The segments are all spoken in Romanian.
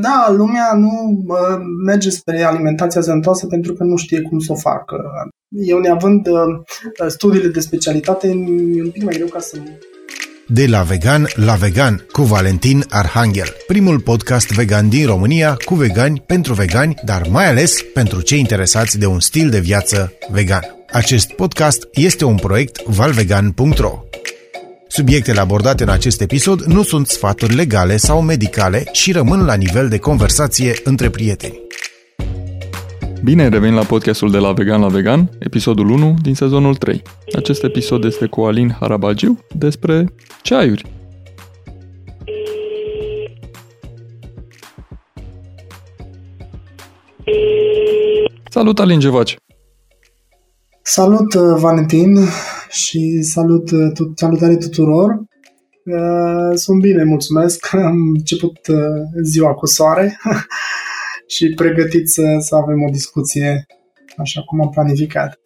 Da, lumea nu uh, merge spre alimentația sănătoasă pentru că nu știe cum să o facă. Eu neavând uh, studiile de specialitate, e un pic mai greu ca să de la vegan la vegan cu Valentin Arhangel, primul podcast vegan din România cu vegani pentru vegani, dar mai ales pentru cei interesați de un stil de viață vegan. Acest podcast este un proiect valvegan.ro. Subiectele abordate în acest episod nu sunt sfaturi legale sau medicale și rămân la nivel de conversație între prieteni. Bine revenim la podcastul de la Vegan la Vegan, episodul 1 din sezonul 3. Acest episod este cu Alin Harabagiu despre ceaiuri. Salut Alin, ce faci? Salut uh, Valentin și salut, uh, salutare tuturor. Uh, sunt bine, mulțumesc. Am început ziua cu soare și pregătit să, să avem o discuție așa cum am planificat.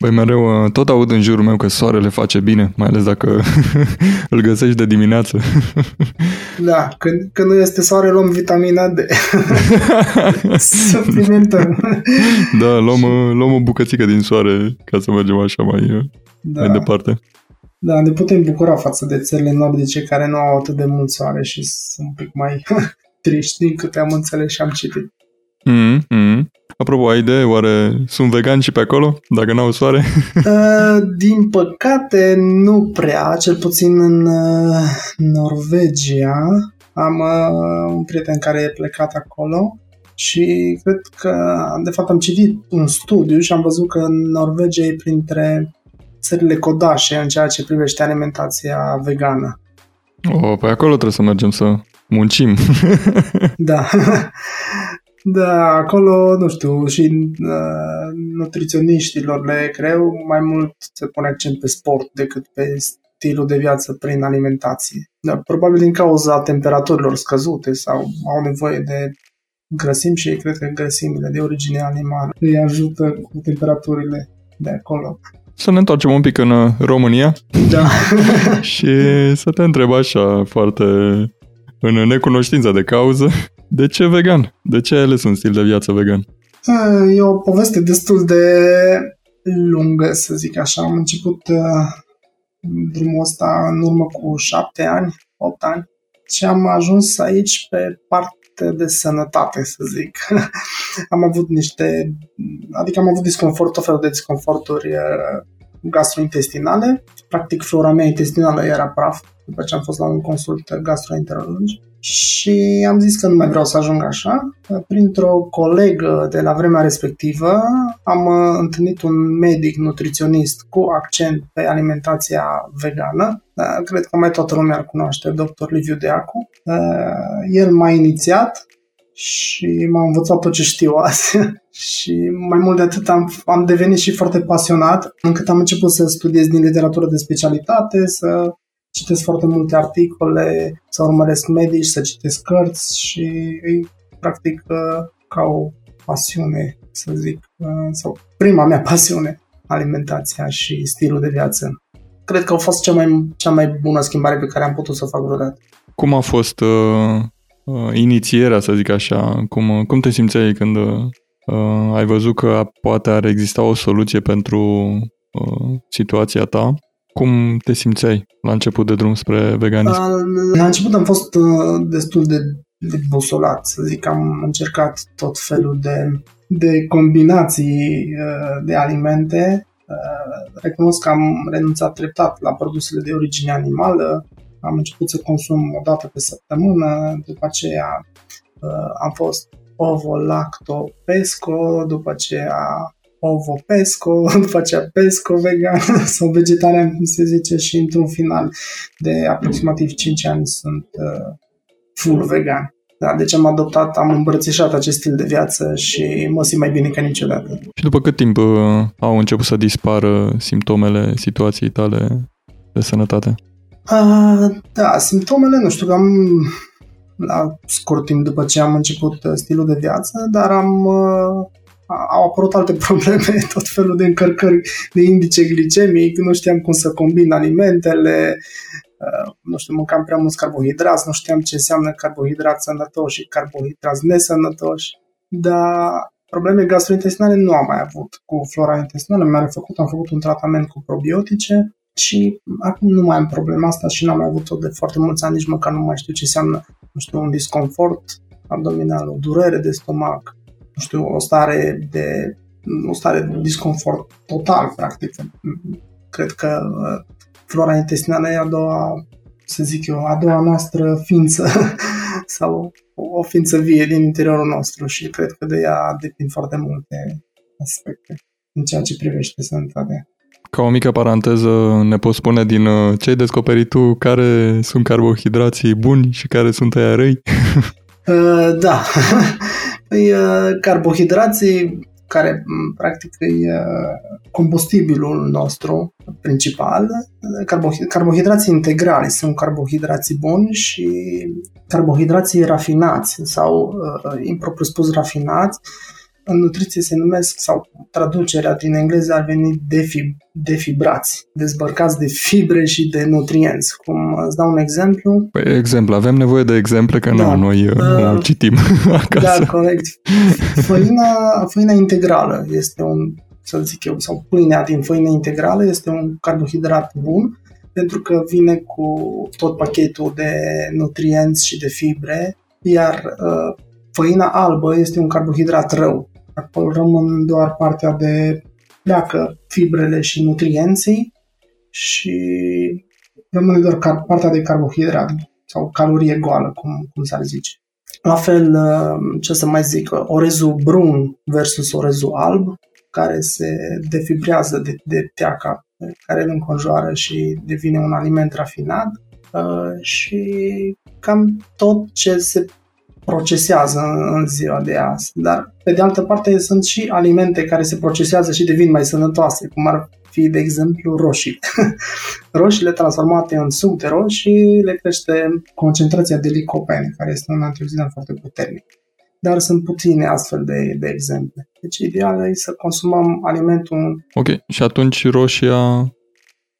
Băi, mereu tot aud în jurul meu că soarele face bine, mai ales dacă îl găsești de dimineață. Da, când, când nu este soare, luăm vitamina D. Suplimentăm. Da, luăm, luăm o bucățică din soare ca să mergem așa mai, da. mai departe. Da, ne putem bucura față de țările nordice care nu au atât de mult soare și sunt un pic mai triști din câte am înțeles și am citit. Mm-hmm. Apropo, ai idee, oare sunt vegani și pe acolo, dacă n-au soare? Uh, din păcate, nu prea, cel puțin în uh, Norvegia. Am uh, un prieten care e plecat acolo și cred că, de fapt, am citit un studiu și am văzut că Norvegia e printre țările codașe în ceea ce privește alimentația vegană. Oh, pe acolo trebuie să mergem să muncim. da. Da, acolo, nu știu, și uh, nutriționiștilor le greu, mai mult se pune accent pe sport decât pe stilul de viață prin alimentație. Da, probabil din cauza temperaturilor scăzute sau au nevoie de grăsimi și ei cred că grăsimile de origine animală îi ajută cu temperaturile de acolo. Să ne întoarcem un pic în uh, România da. și să te întreb așa foarte în necunoștință de cauză, de ce vegan? De ce ai ales un stil de viață vegan? E o poveste destul de lungă, să zic așa. Am început uh, drumul ăsta în urmă cu șapte ani, opt ani și am ajuns aici pe parte de sănătate, să zic. am avut niște, adică am avut disconfort, tot felul de disconforturi uh, gastrointestinale. Practic, flora mea intestinală era praf după ce am fost la un consult gastroenterologic și am zis că nu mai vreau să ajung așa. Printr-o colegă de la vremea respectivă am uh, întâlnit un medic nutriționist cu accent pe alimentația vegană. Uh, cred că mai toată lumea îl cunoaște, dr. Liviu Deacu. Uh, el m-a inițiat și m-a învățat tot ce știu azi. și mai mult de atât am, am devenit și foarte pasionat, încât am început să studiez din literatură de specialitate, să citesc foarte multe articole, să urmăresc medici, să citesc cărți și îi practic uh, ca o pasiune, să zic, uh, sau prima mea pasiune, alimentația și stilul de viață. Cred că a fost cea mai, cea mai bună schimbare pe care am putut să o fac vreodată. Cum a fost uh, uh, inițierea, să zic așa? Cum, uh, cum te simțeai când uh, ai văzut că poate ar exista o soluție pentru uh, situația ta cum te simțeai la început de drum spre veganism? La început am fost uh, destul de, de busolat, să zic. Am încercat tot felul de, de combinații uh, de alimente. Uh, recunosc că am renunțat treptat la produsele de origine animală. Am început să consum o dată pe săptămână, după aceea am fost ovo, lacto, pesco, după aceea ovo pesco, după aceea pesco vegan sau vegetarian, cum se zice, și într-un final de aproximativ 5 ani sunt uh, full vegan. Da, deci am adoptat, am îmbrățișat acest stil de viață și mă simt mai bine ca niciodată. Și după cât timp uh, au început să dispară simptomele situației tale de sănătate? Uh, da, simptomele, nu știu, am la scurt timp după ce am început uh, stilul de viață, dar am uh, au apărut alte probleme, tot felul de încărcări de indice glicemic, nu știam cum să combin alimentele, uh, nu știu, mâncam prea mulți carbohidrați, nu știam ce înseamnă carbohidrați sănătoși și carbohidrați nesănătoși, dar probleme gastrointestinale nu am mai avut cu flora intestinală, mi-am făcut, am făcut un tratament cu probiotice și acum nu mai am problema asta și n-am mai avut-o de foarte mulți ani, nici măcar nu mai știu ce înseamnă, nu știu, un disconfort abdominal, o durere de stomac, nu știu, o stare de o stare de disconfort total, practic. Cred că uh, flora intestinală e a doua, să zic eu, a doua noastră ființă sau o ființă vie din interiorul nostru și cred că de ea depind foarte multe aspecte în ceea ce privește sănătatea. Ca o mică paranteză, ne poți spune din uh, ce ai descoperit tu care sunt carbohidrații buni și care sunt aia răi? Uh, da. păi, uh, carbohidrații care practic e combustibilul nostru principal. Carbohidrații integrali sunt carbohidrații buni și carbohidrații rafinați sau impropriu spus rafinați în nutriție se numesc, sau traducerea din engleză ar veni defib, defibrați, dezbărcați de fibre și de nutrienți. Cum îți dau un exemplu? Păi, exemplu, avem nevoie de exemple, că da. nu, noi uh, uh, citim acasă. Da, corect. Făina, făina integrală este un, să zic eu, sau pâinea din făină integrală este un carbohidrat bun, pentru că vine cu tot pachetul de nutrienți și de fibre, iar uh, făina albă este un carbohidrat rău. Acolo rămân doar partea de pleacă fibrele și nutrienții și rămâne doar car- partea de carbohidrat sau calorie goală, cum, cum s-ar zice. La fel, uh, ce să mai zic, orezul brun versus orezul alb, care se defibrează de, de teaca care îl înconjoară și devine un aliment rafinat uh, și cam tot ce se procesează în ziua de azi. Dar, pe de altă parte, sunt și alimente care se procesează și devin mai sănătoase, cum ar fi, de exemplu, roșii. Roșiile transformate în suc de roșii le crește concentrația de licopene, care este un antioxidant foarte puternic. Dar sunt puține astfel de, de exemple. Deci, ideal e să consumăm alimentul... Ok, și atunci roșia,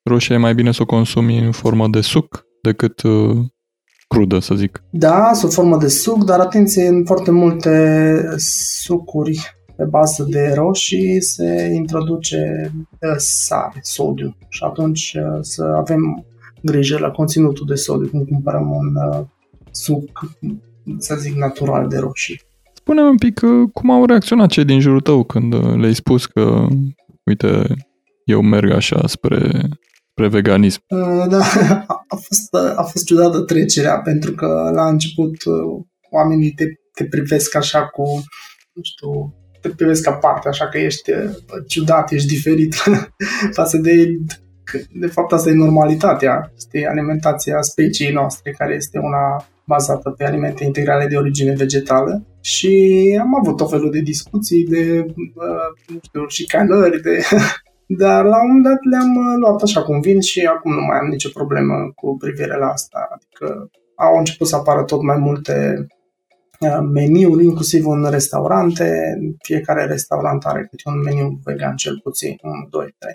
roșia e mai bine să o consumi în formă de suc decât uh, crudă, să zic. Da, sub formă de suc, dar atenție, în foarte multe sucuri pe bază de roșii se introduce sare, sodiu și atunci uh, să avem grijă la conținutul de sodiu când cumpărăm un uh, suc, să zic, natural de roșii. Spune-mi un pic uh, cum au reacționat cei din jurul tău când le-ai spus că, uite, eu merg așa spre spre veganism. Uh, da, a fost, a fost ciudată trecerea, pentru că la început uh, oamenii te, te privesc așa cu, nu știu, te privesc ca parte, așa că ești uh, ciudat, ești diferit față de de fapt asta e normalitatea, este alimentația speciei noastre, care este una bazată pe alimente integrale de origine vegetală și am avut o felul de discuții, de, nu știu, șicanări, de Dar la un moment dat le-am uh, luat așa cum vin și acum nu mai am nicio problemă cu privire la asta. Adică au început să apară tot mai multe uh, meniuri, inclusiv în restaurante. Fiecare restaurant are câte un meniu vegan cel puțin, 1, 2, 3.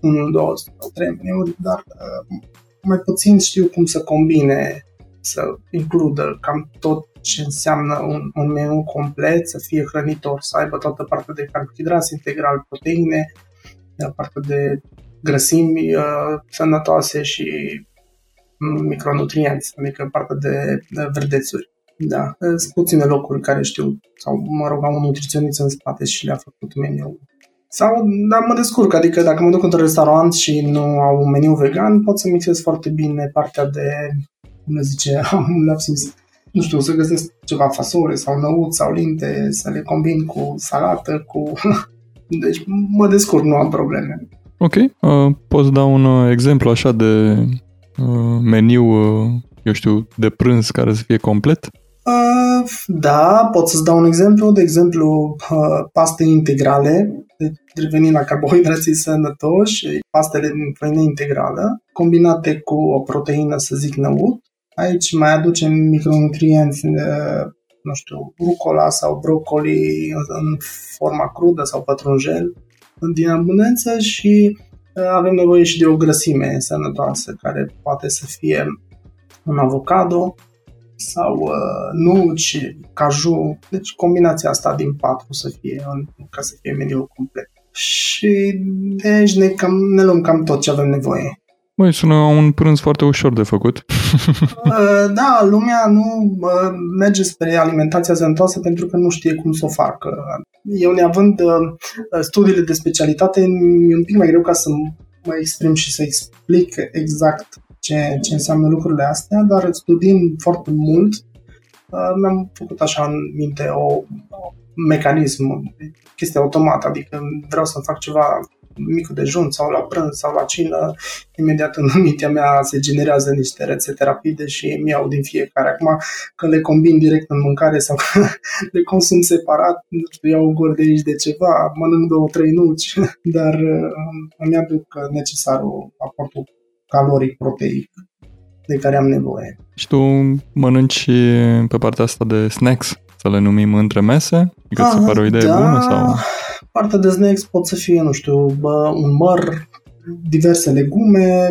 1, 2 sau 3 meniuri, dar uh, mai puțin știu cum să combine, să includă cam tot ce înseamnă un, un meniu complet, să fie hrănitor, să aibă toată partea de carbohidrați integral, proteine, de partea de grăsimi uh, sănătoase și micronutrienți, adică partea de, de verdețuri. Da, sunt puține locuri care știu, sau mă rog, am un nutriționist în spate și le-a făcut meniul. Sau, dar mă descurc, adică dacă mă duc într-un restaurant și nu au un meniu vegan, pot să mixez foarte bine partea de, cum le zice, am un lapsus, nu știu, să găsesc ceva fasole sau năut sau linte, să le combin cu salată, cu Deci mă descurc, nu am probleme. Ok. Uh, poți da un uh, exemplu așa de uh, meniu, uh, eu știu, de prânz care să fie complet? Uh, da, pot să-ți dau un exemplu. De exemplu, uh, paste integrale, deci revenind la carbohidrații sănătoși, pastele din făină integrală, combinate cu o proteină, să zic, năut. Aici mai aducem micronutrienți uh, nu știu, rucola sau brocoli în forma crudă sau pătrunjel din abundență și avem nevoie și de o grăsime sănătoasă, care poate să fie un avocado sau uh, nuci, caju, deci combinația asta din patru să fie, ca să fie mediul complet. Și deci ne, cam, ne luăm cam tot ce avem nevoie. Băi, sună un prânz foarte ușor de făcut. Uh, da, lumea nu uh, merge spre alimentația sănătoasă pentru că nu știe cum să o facă. Eu neavând uh, studiile de specialitate, e un pic mai greu ca să mă exprim și să explic exact ce, ce înseamnă lucrurile astea, dar studiind foarte mult, mi-am făcut așa în minte o, o mecanism, chestie automată, adică vreau să fac ceva mic dejun sau la prânz sau la cină, imediat în mintea mea se generează niște rețete rapide și mi iau din fiecare. Acum că le combin direct în mâncare sau le consum separat, nu știu, iau un de aici de ceva, mănânc două, trei nuci, dar um, îmi aduc necesarul aportul caloric, proteic de care am nevoie. Și tu mănânci pe partea asta de snacks, să le numim între mese? Adică ți se pare o idee da, bună? Sau? Partea de snacks pot să fie, nu știu, bă, un măr, diverse legume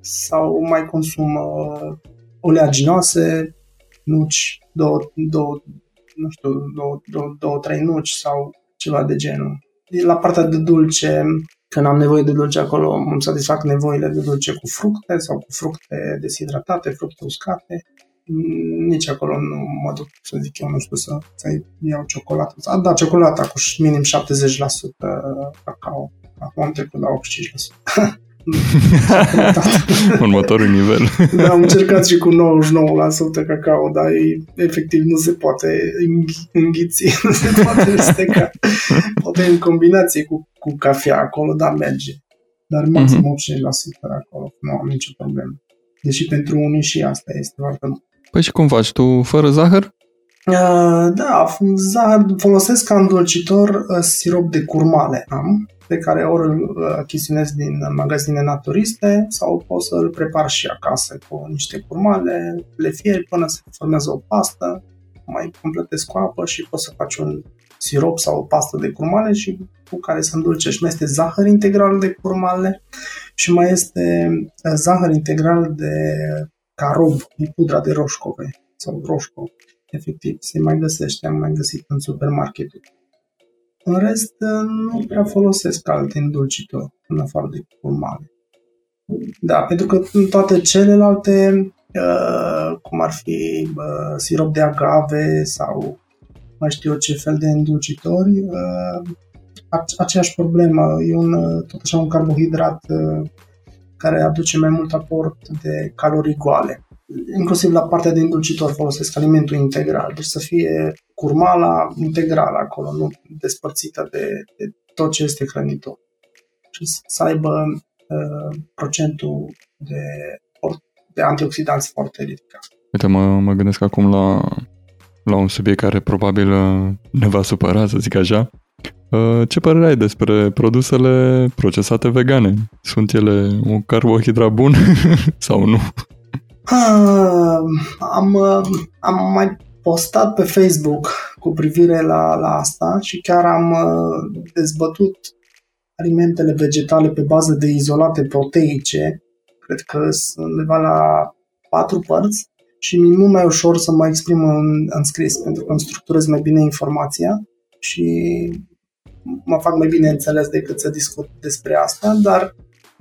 sau mai consum uh, oleaginoase, nuci, două, două, nu știu, două, două, două, trei nuci sau ceva de genul. La partea de dulce, când am nevoie de dulce acolo, îmi satisfac nevoile de dulce cu fructe sau cu fructe deshidratate, fructe uscate nici acolo nu mă duc să zic eu, nu știu, să, să iau ciocolată. A, da, ciocolata cu minim 70% cacao. Acum am trecut la 85%. Următorul nivel. da, am încercat și cu 99% cacao, dar e, efectiv nu se poate înghiți, nu se poate steca. Poate în combinație cu, cu cafea acolo, da, merge. Dar maxim uh-huh. 85% acolo, nu am nicio problemă. Deși pentru unii și asta este foarte mult. Păi și cum faci? Tu fără zahăr? Uh, da, zahăr, folosesc ca îndulcitor uh, sirop de curmale am, pe care ori îl uh, achiziționez din magazine naturiste sau pot să îl prepar și acasă cu niște curmale, le fier până se formează o pastă, mai completez cu apă și poți să faci un sirop sau o pastă de curmale și cu care să îndulcești. Mai este zahăr integral de curmale și mai este zahăr integral de carob, pudra de roșcove sau roșco, efectiv, se mai găsește, am mai găsit în supermarketuri. În rest, nu prea folosesc alte îndulcitori, în afară de curmale. Da, pentru că în toate celelalte, uh, cum ar fi uh, sirop de agave sau mai știu eu ce fel de îndulcitori, uh, aceeași problemă. E un, tot așa un carbohidrat care aduce mai mult aport de calorii goale. Inclusiv la partea de îndulcitor folosesc alimentul integral, deci să fie curmala integrală acolo, nu despărțită de, de tot ce este hrănitor. Și să aibă uh, procentul de, de antioxidanți foarte ridicat. Uite, mă, mă gândesc acum la, la un subiect care probabil uh, ne va supăra, să zic așa. Uh, ce părere ai despre produsele procesate vegane? Sunt ele un carbohidrat bun sau nu? Uh, am, uh, am mai postat pe Facebook cu privire la, la asta și chiar am uh, dezbătut alimentele vegetale pe bază de izolate proteice. Cred că sunt undeva la patru părți și mi-e mult mai ușor să mă exprim în, în scris pentru că îmi structurez mai bine informația și mă fac mai bine înțeles decât să discut despre asta, dar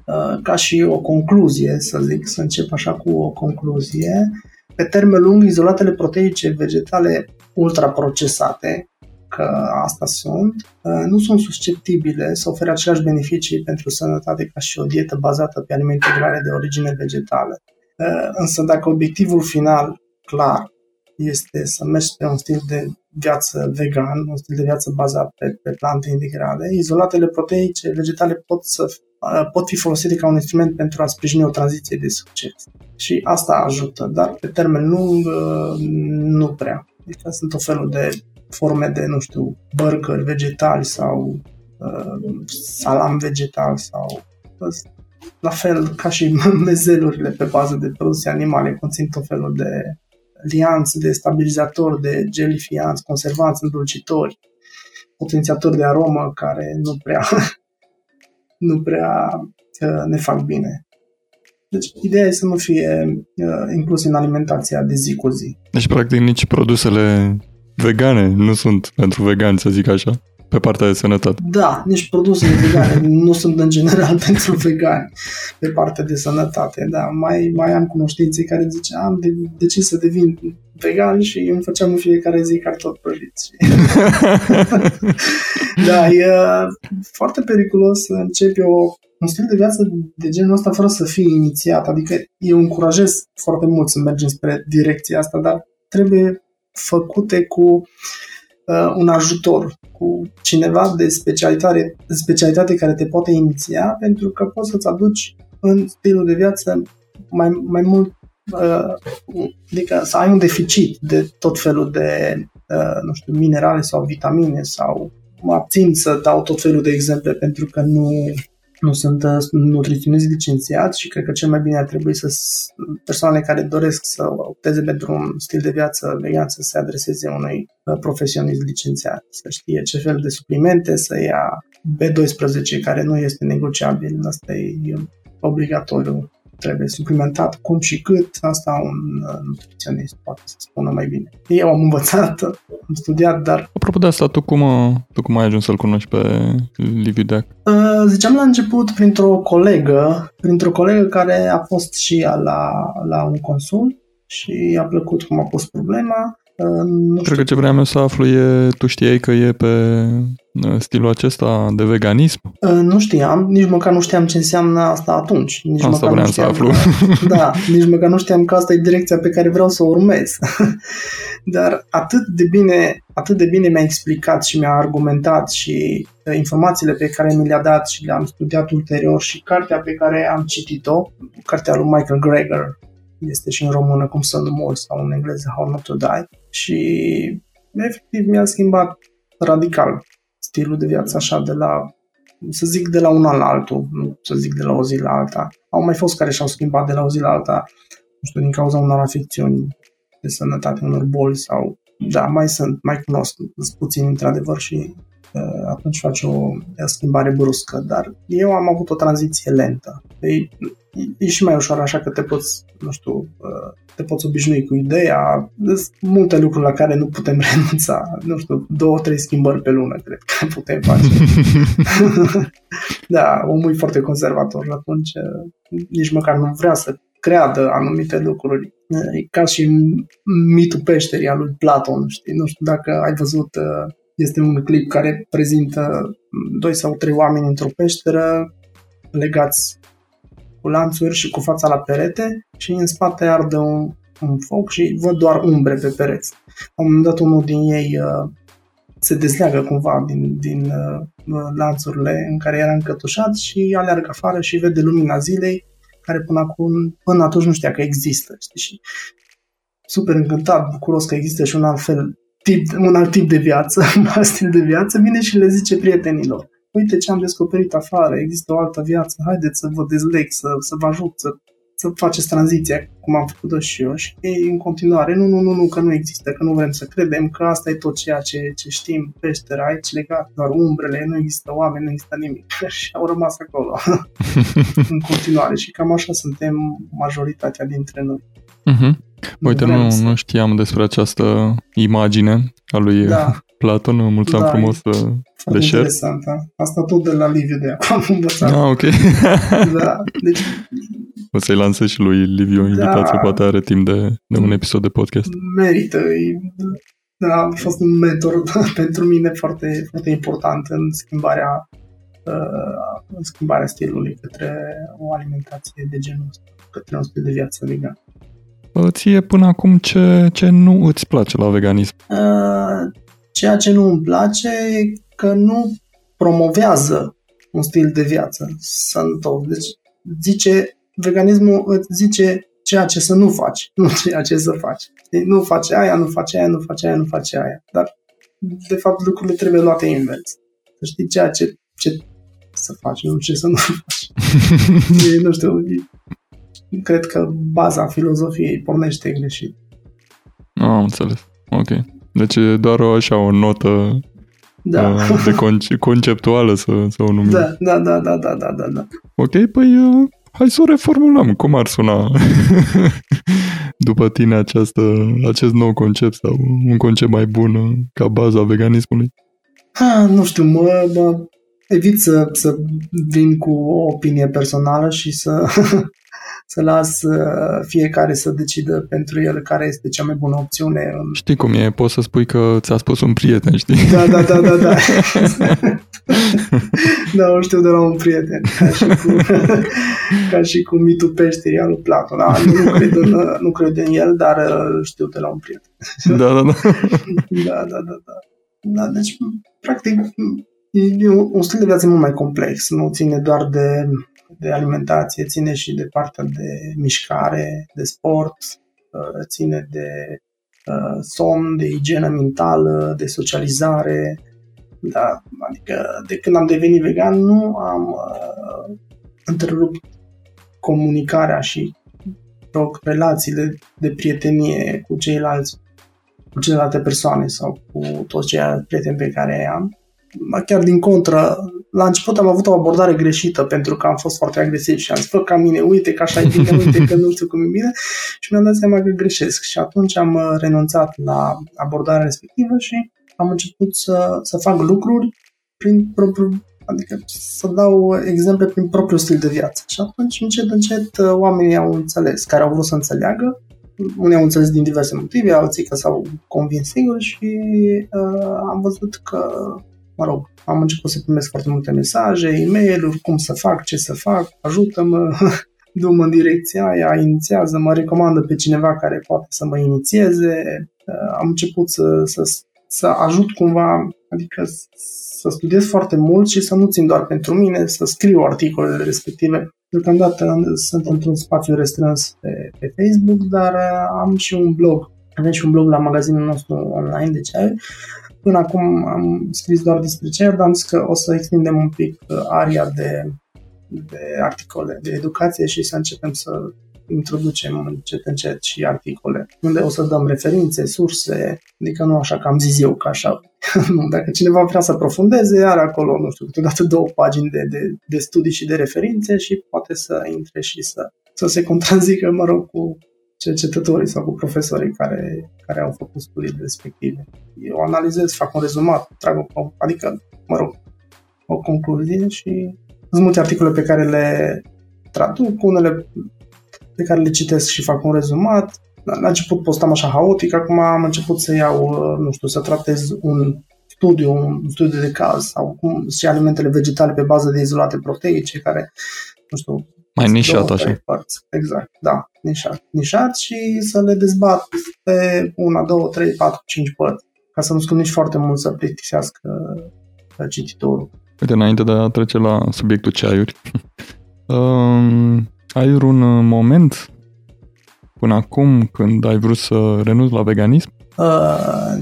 uh, ca și o concluzie, să zic, să încep așa cu o concluzie, pe termen lung, izolatele proteice vegetale ultraprocesate, că asta sunt, uh, nu sunt susceptibile să ofere aceleași beneficii pentru sănătate ca și o dietă bazată pe alimente integrale de origine vegetală. Uh, însă dacă obiectivul final clar este să mergi pe un stil de viață vegan, un stil de viață bazat pe, pe plante integrale. Izolatele proteice vegetale pot, să, pot fi folosite ca un instrument pentru a sprijini o tranziție de succes. Și asta ajută, dar pe termen lung nu prea. Adică sunt o felul de forme de, nu știu, burger vegetali sau uh, salam vegetal sau la fel ca și mezelurile pe bază de produse animale conțin tot felul de lianți de stabilizatori, de gelifianți, conservanți, îndulcitori, potențiatori de aromă care nu prea nu prea uh, ne fac bine. Deci, ideea e să nu fie uh, inclus în alimentația de zi cu zi. Deci, practic, nici produsele vegane nu sunt pentru vegani, să zic așa, pe partea de sănătate. Da, nici produsele vegane nu sunt în general pentru vegani pe partea de sănătate. Da, mai, mai am cunoștințe care zice am de, de ce să devin vegan și îmi făceam în fiecare zi cartofi prăjiți. da, e foarte periculos să începi o, un stil de viață de genul ăsta fără să fii inițiat. Adică eu încurajez foarte mult să mergem spre direcția asta, dar trebuie făcute cu uh, un ajutor, cu cineva de specialitate, specialitate care te poate iniția, pentru că poți să-ți aduci în stilul de viață mai, mai mult, uh, adică să ai un deficit de tot felul de, uh, nu știu, minerale sau vitamine sau mă abțin să dau tot felul de exemple pentru că nu nu sunt uh, nutriționist licențiat și cred că cel mai bine ar trebui să persoanele care doresc să opteze pentru un stil de viață vegan să se adreseze unui uh, profesionist licențiat, să știe ce fel de suplimente să ia B12 care nu este negociabil, asta e obligatoriu trebuie suplimentat, cum și cât, asta un uh, nutriționist poate să spună mai bine. Eu am învățat, am studiat, dar... Apropo de asta, tu cum, uh, tu cum ai ajuns să-l cunoști pe Liviu Deac? Uh, ziceam la început printr-o colegă, printr-o colegă care a fost și ea la, la un consult și a plăcut cum a pus problema nu Cred că ce vreau eu să aflu e, tu știai că e pe uh, stilul acesta de veganism? Uh, nu știam, nici măcar nu știam ce înseamnă asta atunci. Nici asta măcar vreau nu știam să aflu. Că, da, nici măcar nu știam că asta e direcția pe care vreau să o urmez. Dar atât de bine, atât de bine mi-a explicat și mi-a argumentat și uh, informațiile pe care mi le-a dat și le-am studiat ulterior și cartea pe care am citit-o, cartea lui Michael Greger, este și în română cum să nu mor sau în engleză How Not to Die și efectiv mi-a schimbat radical stilul de viață așa de la să zic de la un an la altul, nu să zic de la o zi la alta. Au mai fost care și-au schimbat de la o zi la alta, nu știu, din cauza unor afecțiuni de sănătate, unor boli sau... Da, mai sunt, mai cunosc, sunt puțin într-adevăr și uh, atunci face o schimbare bruscă, dar eu am avut o tranziție lentă. Ei, e și mai ușor așa că te poți, nu știu, uh, te poți obișnui cu ideea. Sunt multe lucruri la care nu putem renunța. Nu știu, două, trei schimbări pe lună, cred că putem face. da, omul e foarte conservator atunci nici măcar nu vrea să creadă anumite lucruri. E ca și mitul peșterii al lui Platon, știi? Nu știu dacă ai văzut, uh, este un clip care prezintă doi sau trei oameni într-o peșteră legați cu lanțuri și cu fața la perete și în spate arde un, un foc și văd doar umbre pe pereți. La un moment dat unul din ei uh, se dezleagă cumva din, din uh, lanțurile în care era încătușat și aleargă afară și vede lumina zilei care până acum, până atunci nu știa că există. Știi? Și super încântat, bucuros că există și un alt fel tip, un alt tip de viață, un alt stil de viață, vine și le zice prietenilor uite ce am descoperit afară, există o altă viață, haideți să vă dezleg, să, să vă ajut, să, să faceți tranziția, cum am făcut-o și eu. Și ei, în continuare, nu, nu, nu, nu, că nu există, că nu vrem să credem, că asta e tot ceea ce, ce știm, peștera aici legat, doar umbrele, nu există oameni, nu există nimic. și au rămas acolo, în continuare. Și cam așa suntem majoritatea dintre noi. Uh-huh. Uite, nu, să... nu știam despre această imagine a lui da. Platon. Mulțumim da, frumos foarte de interesant, da? Asta tot de la Liviu de acum am învățat. Ah, ok. da, deci... O să-i lansez și lui Liviu o invitație, da, poate are timp de, de un episod de podcast. Merită. E, da, a fost un mentor pentru mine foarte, foarte important în schimbarea uh, în schimbarea stilului către o alimentație de genul ăsta, către un stil de viață vegan. Ție până acum ce, ce nu îți place la veganism? Uh, ceea ce nu îmi place că nu promovează un stil de viață sănătos. Deci zice, veganismul îți zice ceea ce să nu faci, nu ceea ce să faci. Nu face aia, nu face aia, nu face aia, nu face aia. Dar, de fapt, lucrurile trebuie luate invers. Să știi ceea ce, ce să faci, nu ce să nu faci. e, nu știu, e, cred că baza filozofiei pornește greșit. Am înțeles. Ok. Deci e doar o, așa o notă Da. uh, de conce- conceptuală să, să o numim. Da, da, da, da, da, da, da, da. Ok, păi uh, hai să o reformulăm. Cum ar suna după tine această, acest nou concept sau un concept mai bun uh, ca baza veganismului? Ha, nu știu, mă, mă evit să, să vin cu o opinie personală și să, să las uh, fiecare să decidă pentru el care este cea mai bună opțiune. În... Știi cum e, poți să spui că ți-a spus un prieten, știi? Da, da, da, da, da. da, o știu de la un prieten, ca și cu, ca și cu mitul peșterii al lui Platon. Da, nu, cred în, nu cred în el, dar uh, știu de la un prieten. da, da, da. da, da, da, da. Da, deci, practic, e un stil de viață mult mai complex. Nu ține doar de, de alimentație, ține și de partea de mișcare, de sport, uh, ține de uh, somn, de igienă mentală, de socializare. Da, adică de când am devenit vegan nu am uh, întrerupt comunicarea și rog, relațiile de prietenie cu ceilalți, cu celelalte persoane sau cu toți ceilalți prieteni pe care am chiar din contră, la început am avut o abordare greșită pentru că am fost foarte agresiv și am zis, fă ca mine, uite că așa e bine, uite că nu știu cum e bine. Și mi-am dat seama că greșesc. Și atunci am uh, renunțat la abordarea respectivă și am început să, să fac lucruri prin propriu, adică să dau exemple prin propriul stil de viață. Și atunci, încet, încet, uh, oamenii au înțeles, care au vrut să înțeleagă, unii au înțeles din diverse motive, alții că s-au convins sigur și uh, am văzut că mă rog, am început să primesc foarte multe mesaje, e mail cum să fac, ce să fac, ajută-mă, du-mă în direcția aia, inițiază, mă recomandă pe cineva care poate să mă inițieze. Uh, am început să, să, să ajut cumva, adică să studiez foarte mult și să nu țin doar pentru mine, să scriu articolele respective. Deocamdată sunt într-un spațiu restrâns pe, pe Facebook, dar uh, am și un blog. Avem și un blog la magazinul nostru online de ceaiuri Până acum am scris doar despre ce, dar am zis că o să extindem un pic uh, aria de, de articole de educație și să începem să introducem încet încet și articole, unde o să dăm referințe, surse, adică nu așa că am zis eu că așa. nu, dacă cineva vrea să aprofundeze, are acolo, nu știu, câteodată două pagini de, de, de studii și de referințe și poate să intre și să, să se contrazică, mă rog, cu cercetătorii sau cu profesorii care, care au făcut studiile respective. Eu analizez, fac un rezumat, trag o, adică, mă rog, o concluzie și sunt multe articole pe care le traduc, unele pe care le citesc și fac un rezumat. La început postam așa haotic, acum am început să iau, nu știu, să tratez un studiu, un studiu de caz sau cum și alimentele vegetale pe bază de izolate proteice care, nu știu, mai nișat așa. Părți. Exact, da, nișat. Nișat și să le dezbat pe una, două, trei, patru, cinci părți, ca să nu nici foarte mult să plictisească cititorul. Uite, înainte de a trece la subiectul ceaiuri, um, ai un moment până acum când ai vrut să renunți la veganism? Uh,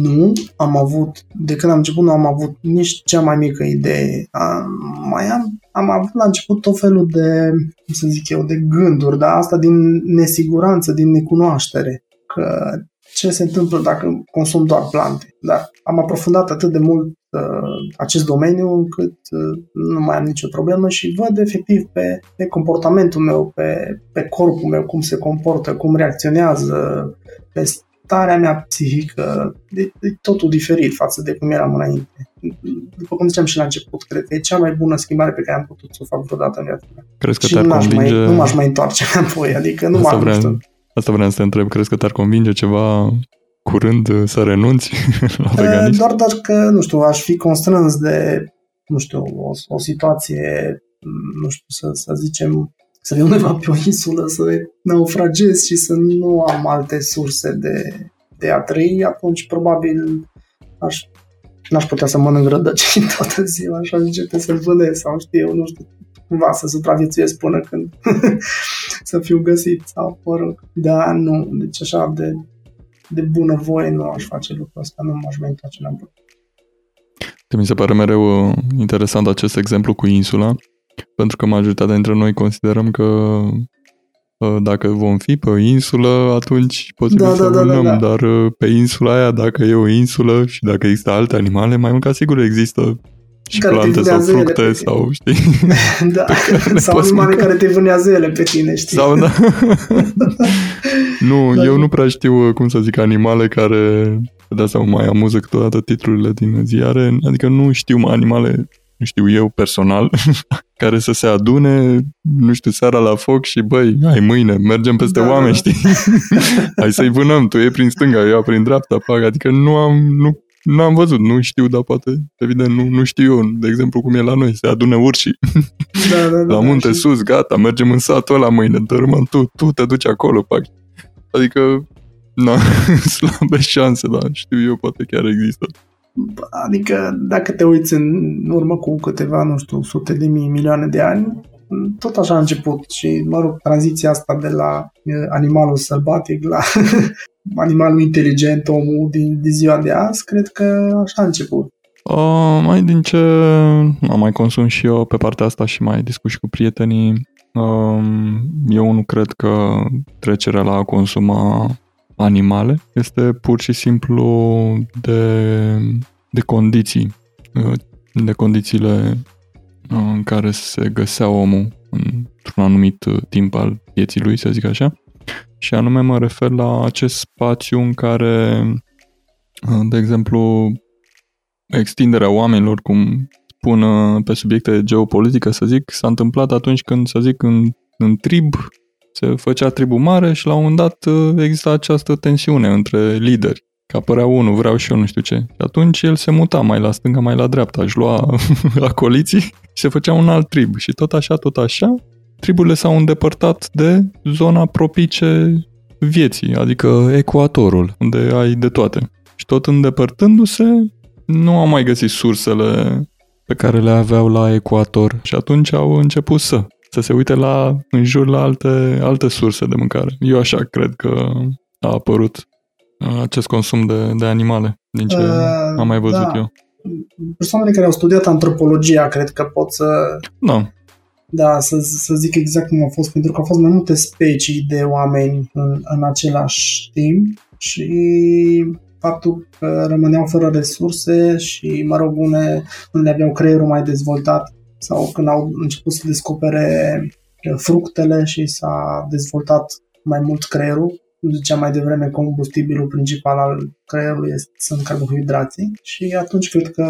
nu am avut, de când am început nu am avut nici cea mai mică idee. Uh, mai am, am avut la început tot felul de, cum să zic eu, de gânduri, dar asta din nesiguranță, din necunoaștere. Că ce se întâmplă dacă consum doar plante. Dar am aprofundat atât de mult uh, acest domeniu încât uh, nu mai am nicio problemă și văd efectiv pe, pe comportamentul meu, pe, pe corpul meu, cum se comportă, cum reacționează, pe starea mea psihică e, e totul diferit față de cum eram înainte. După cum ziceam și la început, cred că e cea mai bună schimbare pe care am putut să o fac vreodată în viața mea. Crezi că și te-ar nu, convinge... mai, nu m-aș mai întoarce înapoi, adică nu asta m-am vreau, asta vreau să te întreb, crezi că te-ar convinge ceva curând să renunți la veganism? Doar dacă, nu știu, aș fi constrâns de, nu știu, o, o situație, nu știu, să, să zicem, să fiu undeva pe o insulă, să naufragez și să nu am alte surse de, de a trăi, atunci probabil aș, n-aș putea să mănânc rădăcini toată ziua, așa începe să-l vânez sau știu eu, nu știu, cumva să supraviețuiesc până când să fiu găsit sau, mă rog, da, nu, deci așa de, de bună voie nu aș face lucrul ăsta, nu m-aș mai întoarce înapoi. Mi se pare mereu uh, interesant acest exemplu cu insula, pentru că majoritatea dintre noi considerăm că uh, dacă vom fi pe o insulă, atunci posibil Da, să da, da, da, vânăm, da. dar uh, pe insula aia, dacă e o insulă și dacă există alte animale, mai mult ca sigur există și Care te plante sau vânează ele fructe pe tine. sau, știi, da. le Sau poți animale mânca. care te vânează ele pe tine, știi? sau da. nu, Da. eu nu prea știu, uh, cum să zic, animale care, de asta mă mai amuză câteodată titlurile din ziare, adică nu știu animale, nu știu eu personal, care să se adune, nu știu, seara la foc și băi, hai mâine, mergem peste Da, da, oameni, da. știi? hai să-i vânăm, tu e prin stânga, eu prin dreapta, fac, adică nu am, nu, nu am văzut, nu știu, dar poate, evident, nu, nu știu eu, de exemplu, cum e la noi, se adună urșii Da, da, da, la da, munte și- sus, gata, mergem în satul ăla mâine, dărâmăm tu, tu te duci acolo, fac. Adică, na, slabe șanse, dar știu eu, poate chiar există. Adică dacă te uiți în urmă cu câteva, nu știu, sute de mii, milioane de ani, tot așa a început și, mă rog, tranziția asta de la eh, animalul sălbatic la animalul inteligent, omul din, din ziua de azi, cred că așa a început. Uh, mai din ce am mai consum și eu pe partea asta și mai discut și cu prietenii, um, eu nu cred că trecerea la a consuma animale este pur și simplu de, de condiții, uh, de condițiile uh, în care se găsea omul într-un anumit uh, timp al vieții lui, să zic așa. Și anume mă refer la acest spațiu în care, uh, de exemplu, extinderea oamenilor, cum spun uh, pe subiecte de geopolitică, să zic, s-a întâmplat atunci când, să zic, în, în trib se făcea tribul mare și la un moment dat uh, exista această tensiune între lideri. Că apărea unul, vreau și eu nu știu ce. Și atunci el se muta mai la stânga, mai la dreapta, își lua acoliții și se făcea un alt trib. Și tot așa, tot așa, triburile s-au îndepărtat de zona propice vieții, adică ecuatorul, unde ai de toate. Și tot îndepărtându-se, nu au mai găsit sursele pe care le aveau la ecuator și atunci au început să să se uite la, în jur la alte, alte surse de mâncare. Eu așa cred că a apărut uh, acest consum de, de animale, din ce Uh, am mai văzut da. eu. Persoanele care au studiat antropologia cred că pot să, Da, da, să, să zic exact cum a fost, pentru că au fost mai multe specii de oameni în, în același timp și faptul că rămâneau fără resurse și, mă rog, une, unde aveau creierul mai dezvoltat sau când au început să descopere uh, fructele și s-a dezvoltat mai mult creierul. Ziceam mai devreme, combustibilul principal al creierului este, sunt carbohidrații și atunci cred că,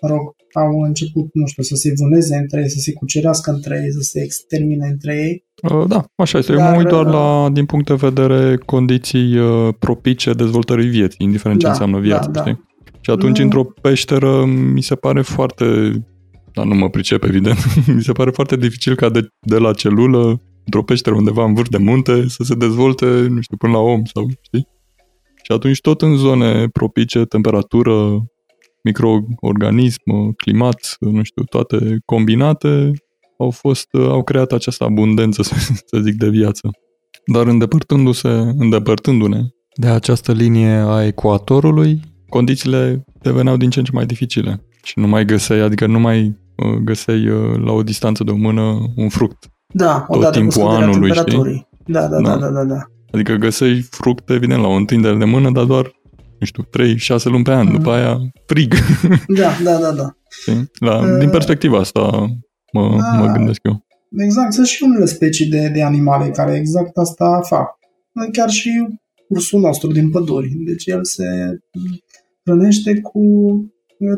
mă rog, au început, nu știu, să se vâneze între ei, să se cucerească între ei, să se extermine între ei. Uh, da, așa este. Eu Dar, mă uit doar uh, la, din punct de vedere, condiții uh, propice dezvoltării vieții, indiferent ce Da, înseamnă viață, da, da. știi? Și atunci, Nu. într-o peșteră, mi se pare foarte... Dar nu mă pricep, evident. mi se pare foarte dificil ca de, de la celulă, într-o peșteră undeva în vârf de munte, să se dezvolte, nu știu, până la om sau, știi? Și atunci tot în zone propice, temperatură, microorganism, climat, nu știu, toate combinate, au fost, au creat această abundență, să, să zic, de viață. Dar îndepărtându-se, îndepărtându-ne de această linie a ecuatorului, condițiile deveneau din ce în ce mai dificile. Și nu mai găseai, adică nu mai uh, găseai uh, la o distanță de o mână un fruct. Da, Tot odată cu timpul scăderea anului, temperaturii. Da, da, da, Da. da, da, da. Adică găseai fructe, evident, la o întindere de mână, dar doar, nu știu, 3-6 luni pe an. Mhm. După aia, frig. Da, da, da, da. știi? La, Uh, din perspectiva asta mă, da. mă gândesc eu. Exact, sunt și unele specii de, de animale care exact asta fac. Chiar și ursul nostru din păduri. Deci el se hrănește cu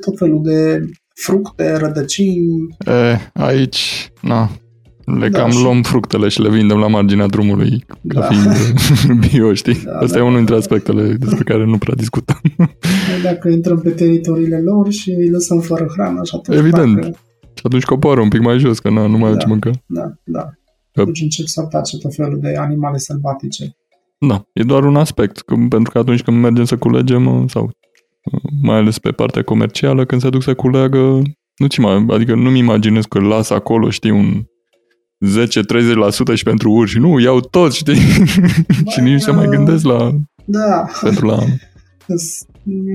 tot felul de fructe, rădăcini. E, aici, na, le Da, cam și- luăm fructele și le vindem la marginea drumului ca Da. fiind bio, știi? Da, Asta da, e unul da. dintre aspectele despre care nu prea discutăm. Dacă intrăm pe teritoriile lor și îi lăsăm fără hrană și atunci Evident. Fac, și atunci coboară un pic mai jos, că na, nu mai au Da. ce mânca. da, da. Că- Atunci încep să atace tot felul de animale sălbatice. Da, e doar un aspect, că, pentru că atunci când mergem să culegem, uh, sau uh, mai ales pe partea comercială, când se duc să culeagă, nu ți mai, adică nu-mi imaginez că îl las acolo, știi, un 10-30% și pentru urși. Nu, iau tot, știi? și nici nu se mai gândesc la, Da, pentru la... Îs-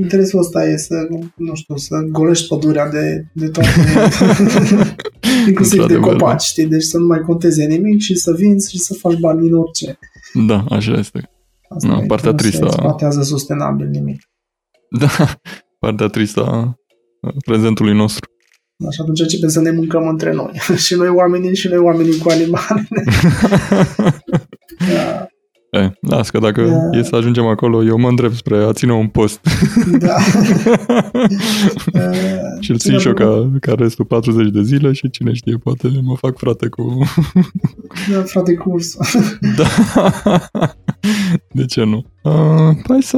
Interesul ăsta e să, nu știu, să golești pădurea de, de toate inclusiv de Într-adevăr, da. copaci, știi? Deci să nu mai conteze nimic și să vinzi și să faci bani din orice. Da, așa este. Asta Da, e, partea nu tristă se a- exploatează sustenabil nimic. Da, partea tristă a prezentului nostru. Da, și atunci începem să ne mâncăm între noi. și noi oamenii și noi oamenii cu animalele. da, E, las că dacă Da. e să ajungem acolo, eu mă îndrept spre a ține un post. da. și îl țin și eu ca, ca restul 40 de zile și cine știe, poate mă fac frate cu... Da, frate, curs. da. De ce nu? Uh, hai să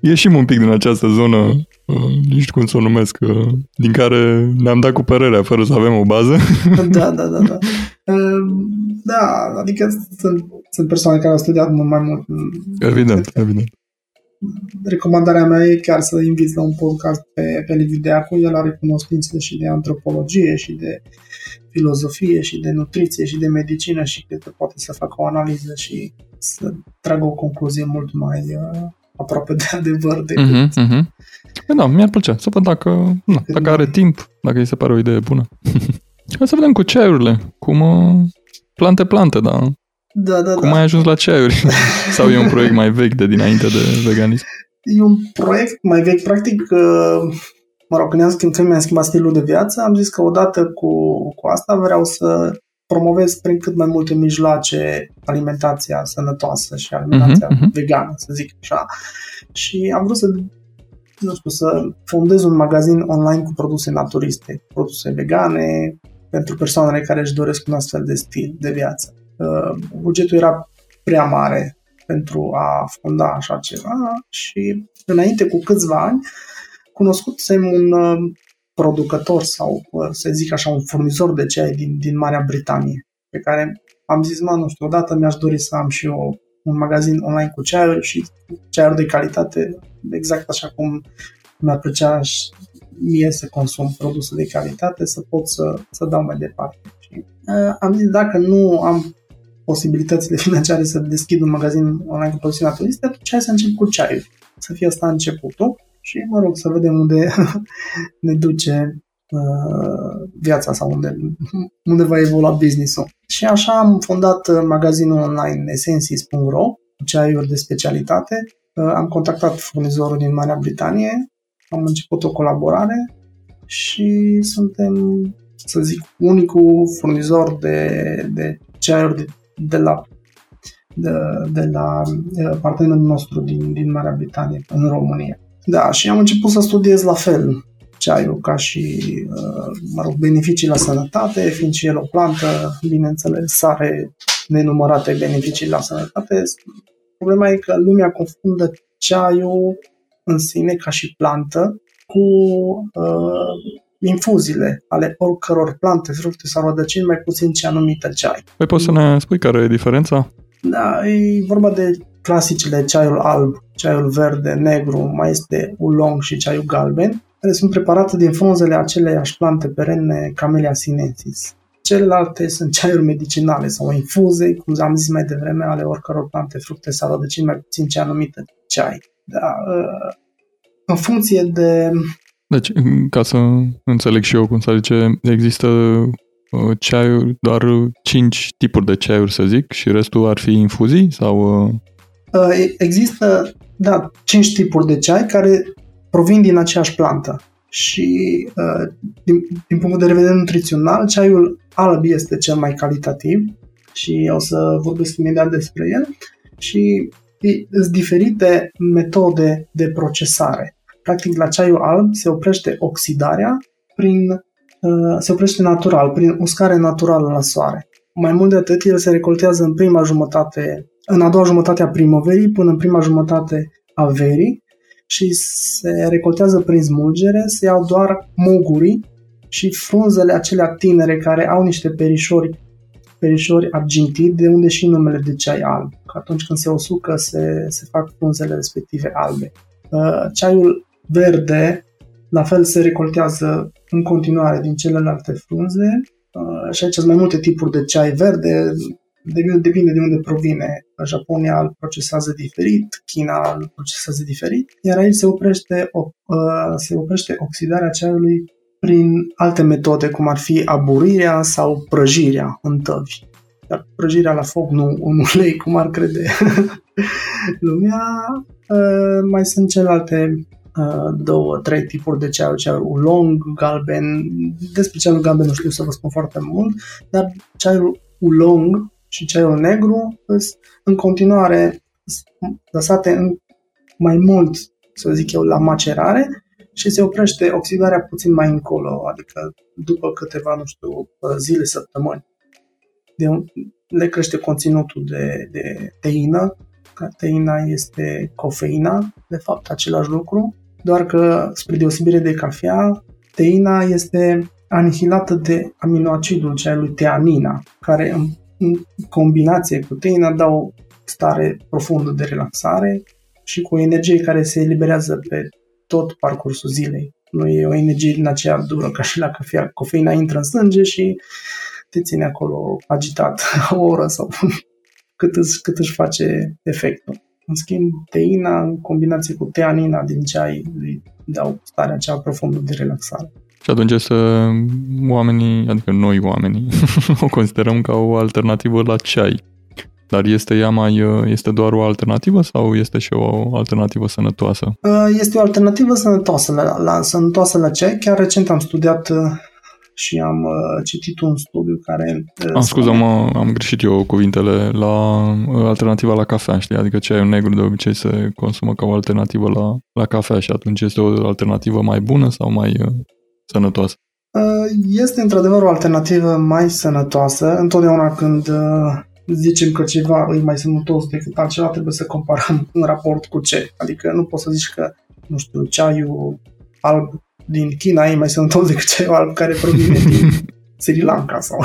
ieșim un pic din această zonă, uh, nu știu cum să o numesc, uh, din care ne-am dat cu părerea fără să avem o bază. da, da, da, da. Ehm, Da, adică sunt, sunt persoane care au studiat mult mai mult. evident, evident. Recomandarea mea e chiar să inviți la un podcast pe, pe Liviu Deacu. El are cunoștințe și de antropologie și de filozofie și de nutriție și de medicină și cred că poate să facă o analiză și să tragă o concluzie mult mai uh, aproape de adevăr decât Mhm, mhm. Păi da, mi-ar plăcea să văd dacă, na, dacă are timp, dacă îi se pare o idee bună. Hai să vedem cu ceaiurile, cum uh, plante-plante, da? Da, da, Cum da. ai ajuns la ceaiuri? Sau e un proiect mai vechi de dinainte de veganism? E un proiect mai vechi, practic, uh, mă rog, când, am schimbat, când mi-am schimbat stilul de viață, am zis că odată cu, cu asta vreau să promovez prin cât mai multe mijloace alimentația sănătoasă și alimentația Mhm, mhm. vegană, să zic așa. Și am vrut să, nu știu, să fondez un magazin online cu produse naturiste, produse vegane, pentru persoanele care își doresc un astfel de stil de viață. Uh, Bugetul era prea mare pentru a fonda așa ceva și înainte cu câțiva ani cunoscutsem un uh, producător sau uh, să zic așa un furnizor de ceai din, din Marea Britanie pe care am zis, mă, nu știu, odată mi-aș dori să am și eu un magazin online cu ceaiuri și ceaiuri de calitate exact așa cum mi-ar plăcea și mie să consum produse de calitate, să pot să, să dau mai departe. Și, uh, am zis, dacă nu am posibilitățile financiare să deschid un magazin online cu produse naturiste, atunci hai să încep cu ceaiuri. Să fie asta începutul și, mă rog, să vedem unde ne duce uh, viața sau unde, unde va evolua business-ul. Și așa am fondat uh, magazinul online essensis.ro cu ceaiuri de specialitate. Uh, am contactat furnizorul din Marea Britanie, am început o colaborare și suntem, să zic, unicul furnizor de, de ceaiuri de, de la de, de la uh, partenerul nostru din, din Marea Britanie în România. Da, și am început să studiez la fel ceaiul ca și, uh, mă rog, beneficii la sănătate, fiind și el o plantă, bineînțeles, are nenumărate beneficii la sănătate. Problema e că lumea confundă ceaiul în sine ca și plantă cu uh, infuziile ale oricăror plante, fructe sau rădăcini, mai puțin ce anumită ceai. Păi poți să ne spui care e diferența? Da, e vorba de clasicele ceaiul alb, ceaiul verde, negru, mai este ulong și ceaiul galben, care sunt preparate din frunzele aceleiași plante perenne Camellia sinensis. Celelalte sunt ceaiuri medicinale sau infuze, cum am zis mai devreme, ale oricăror plante, fructe sau rădăcini, mai puțin ce anumită ceai. Da, uh, în funcție de Deci, ca să înțeleg și eu cum să zice, există uh, ceaiuri, doar 5 tipuri de ceaiuri, să zic, și restul ar fi infuzii? Sau... uh, Uh, Există, da, cinci tipuri de ceai care provin din aceeași plantă. Și uh, din, din punct de vedere nutrițional, ceaiul alb este cel mai calitativ și o să vorbesc imediat despre el. Și sunt diferite metode de procesare. Practic, la ceaiul alb se oprește oxidarea prin, uh, se oprește natural, prin uscare naturală la soare. Mai mult de atât, el se recoltează în prima jumătate în a doua jumătate a primăverii până în prima jumătate a verii și se recoltează prin smulgere, se iau doar mogurii și frunzele acelea tinere care au niște perișori, perișori argintii, de unde și numele de ceai alb. Că atunci când se usucă, se, se fac frunzele respective albe. Uh, Ceaiul verde, la fel, se recoltează în continuare din celelalte frunze uh, și aici sunt mai multe tipuri de ceai verde, depinde de unde provine. Japonia îl procesează diferit, China îl procesează diferit, iar aici se oprește, se oprește oxidarea ceaiului prin alte metode, cum ar fi aburirea sau prăjirea în tăvi. Dar prăjirea la foc, nu în ulei, cum ar crede lumea. Uh, mai sunt celelalte uh, două, trei tipuri de ceaiuri, ceaiul ulong, galben. Despre ceaiul galben nu știu să vă spun foarte mult, dar ceaiul ulong și ceaiul negru sunt în continuare lăsate în mai mult, să zic eu, la macerare și se oprește oxidarea puțin mai încolo, adică după câteva, nu știu, zile, săptămâni. De, le crește conținutul de, de teină, teina este cofeina, de fapt același lucru, doar că, spre deosebire de cafea, teina este anihilată de aminoacidul ceaiului teanina, care în, în combinație cu teina dau stare profundă de relaxare și cu o energie care se eliberează pe tot parcursul zilei. Nu e o energie din aceea dură ca și la cafea. Cofeina intră în sânge și te ține acolo agitat o oră sau cât îți, cât își face efectul. În schimb, teina în combinație cu teanina din ceai îi dau starea aceea profundă de relaxare. Și atunci să oamenii, adică noi oamenii, o considerăm ca o alternativă la ceai. Dar este ea mai, este doar o alternativă sau este și o alternativă sănătoasă? Este o alternativă sănătoasă la, la, sănătoasă la ceai. Chiar recent am studiat și am uh, citit un studiu care... Uh, am scuză, mă, am greșit eu cuvintele la uh, alternativa la cafea, știi? Adică ceaiul negru de obicei se consumă ca o alternativă la, la cafea și atunci este o alternativă mai bună sau mai uh, sănătoasă? Uh, este într-adevăr o alternativă mai sănătoasă. Întotdeauna când uh, zicem că ceva e mai sănătos decât altceva, trebuie să comparăm în raport cu ce. Adică nu poți să zici că, nu știu, ceaiul alb din China e mai sănătos decât cel alb care provine din Sri Lanka sau...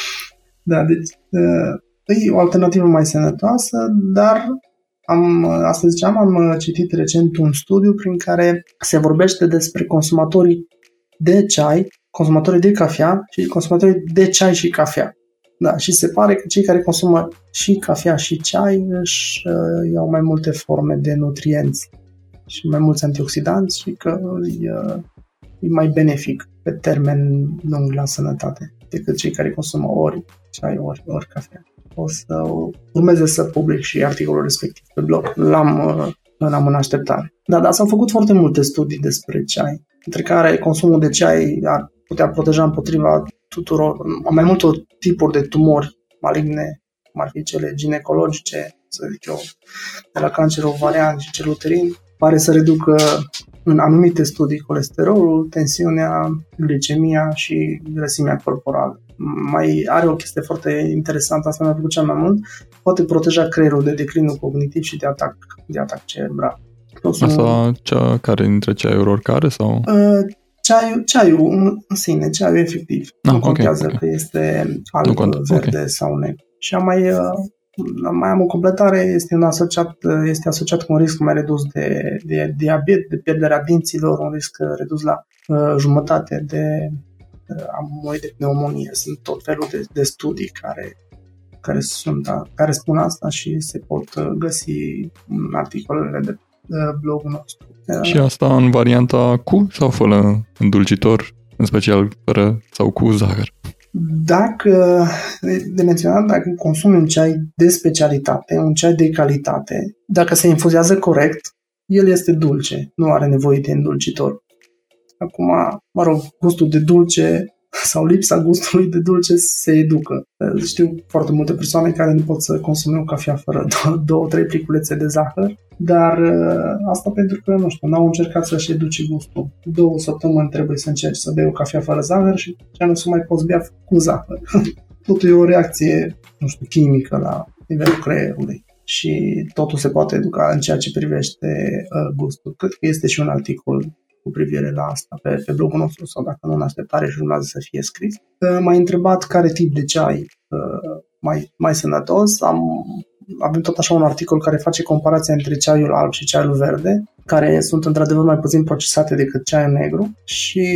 da, deci uh, e o alternativă mai sănătoasă, dar am, asta ziceam, am citit recent un studiu prin care se vorbește despre consumatorii de ceai, consumatorii de cafea și consumatorii de ceai și cafea. Da, și se pare că cei care consumă și cafea și ceai își uh, iau mai multe forme de nutrienți și mai mulți antioxidanți și că îi, uh, e mai benefic pe termen lung la sănătate decât cei care consumă ori ceai, ori, ori cafea. O să urmeze să public și articolul respectiv pe blog. L-am, l-am în așteptare. Da, dar s-au făcut foarte multe studii despre ceai, între care consumul de ceai ar putea proteja împotriva tuturor, mai multor tipuri de tumori maligne, cum ar fi cele ginecologice, să zic eu, de la cancer ovarian și cel uterin, pare să reducă în anumite studii colesterolul, tensiunea, glicemia și grăsimea corporală. Mai are o chestie foarte interesantă, asta mi-a plăcut cel mai mult, poate proteja creierul de declinul cognitiv și de atac, de atac cerebral. Asta cea care dintre ceaiuri oricare sau? Uh, ceaiul, ceaiul în sine, ceaiul efectiv. Ah, nu contează okay, okay. că este alb, verde okay. sau negru. Și am mai uh, mai am o completare, este, un asociat, este asociat cu un risc mai redus de, de diabet, de pierderea dinților, un risc redus la uh, jumătate de uh, am de pneumonie. Sunt tot felul de, de studii care, care, sunt, care spun asta și se pot uh, găsi în articolele de uh, blogul nostru. Și asta în varianta cu sau fără îndulcitor, în special fără sau cu zahăr? Dacă, de menționat, dacă consumi un ceai de specialitate, un ceai de calitate, dacă se infuzează corect, el este dulce, nu are nevoie de îndulcitor. Acum, mă rog, gustul de dulce sau lipsa gustului de dulce se educă. Știu foarte multe persoane care nu pot să consume o cafea fără două, două trei pliculețe de zahăr, dar uh, asta pentru că, nu știu, n-au încercat să-și educe gustul. Două săptămâni trebuie să încerci să bei o cafea fără zahăr și ce nu să mai poți bea cu zahăr. Totul e o reacție, nu știu, chimică la nivelul creierului și totul se poate educa în ceea ce privește uh, gustul. Cred că este și un articol cu privire la asta pe, pe blogul nostru sau dacă nu în așteptare și urmează să fie scris. M-ai întrebat care tip de ceai uh, mai, mai sănătos. Am, avem tot așa un articol care face comparația între ceaiul alb și ceaiul verde, care sunt într-adevăr mai puțin procesate decât ceaiul negru și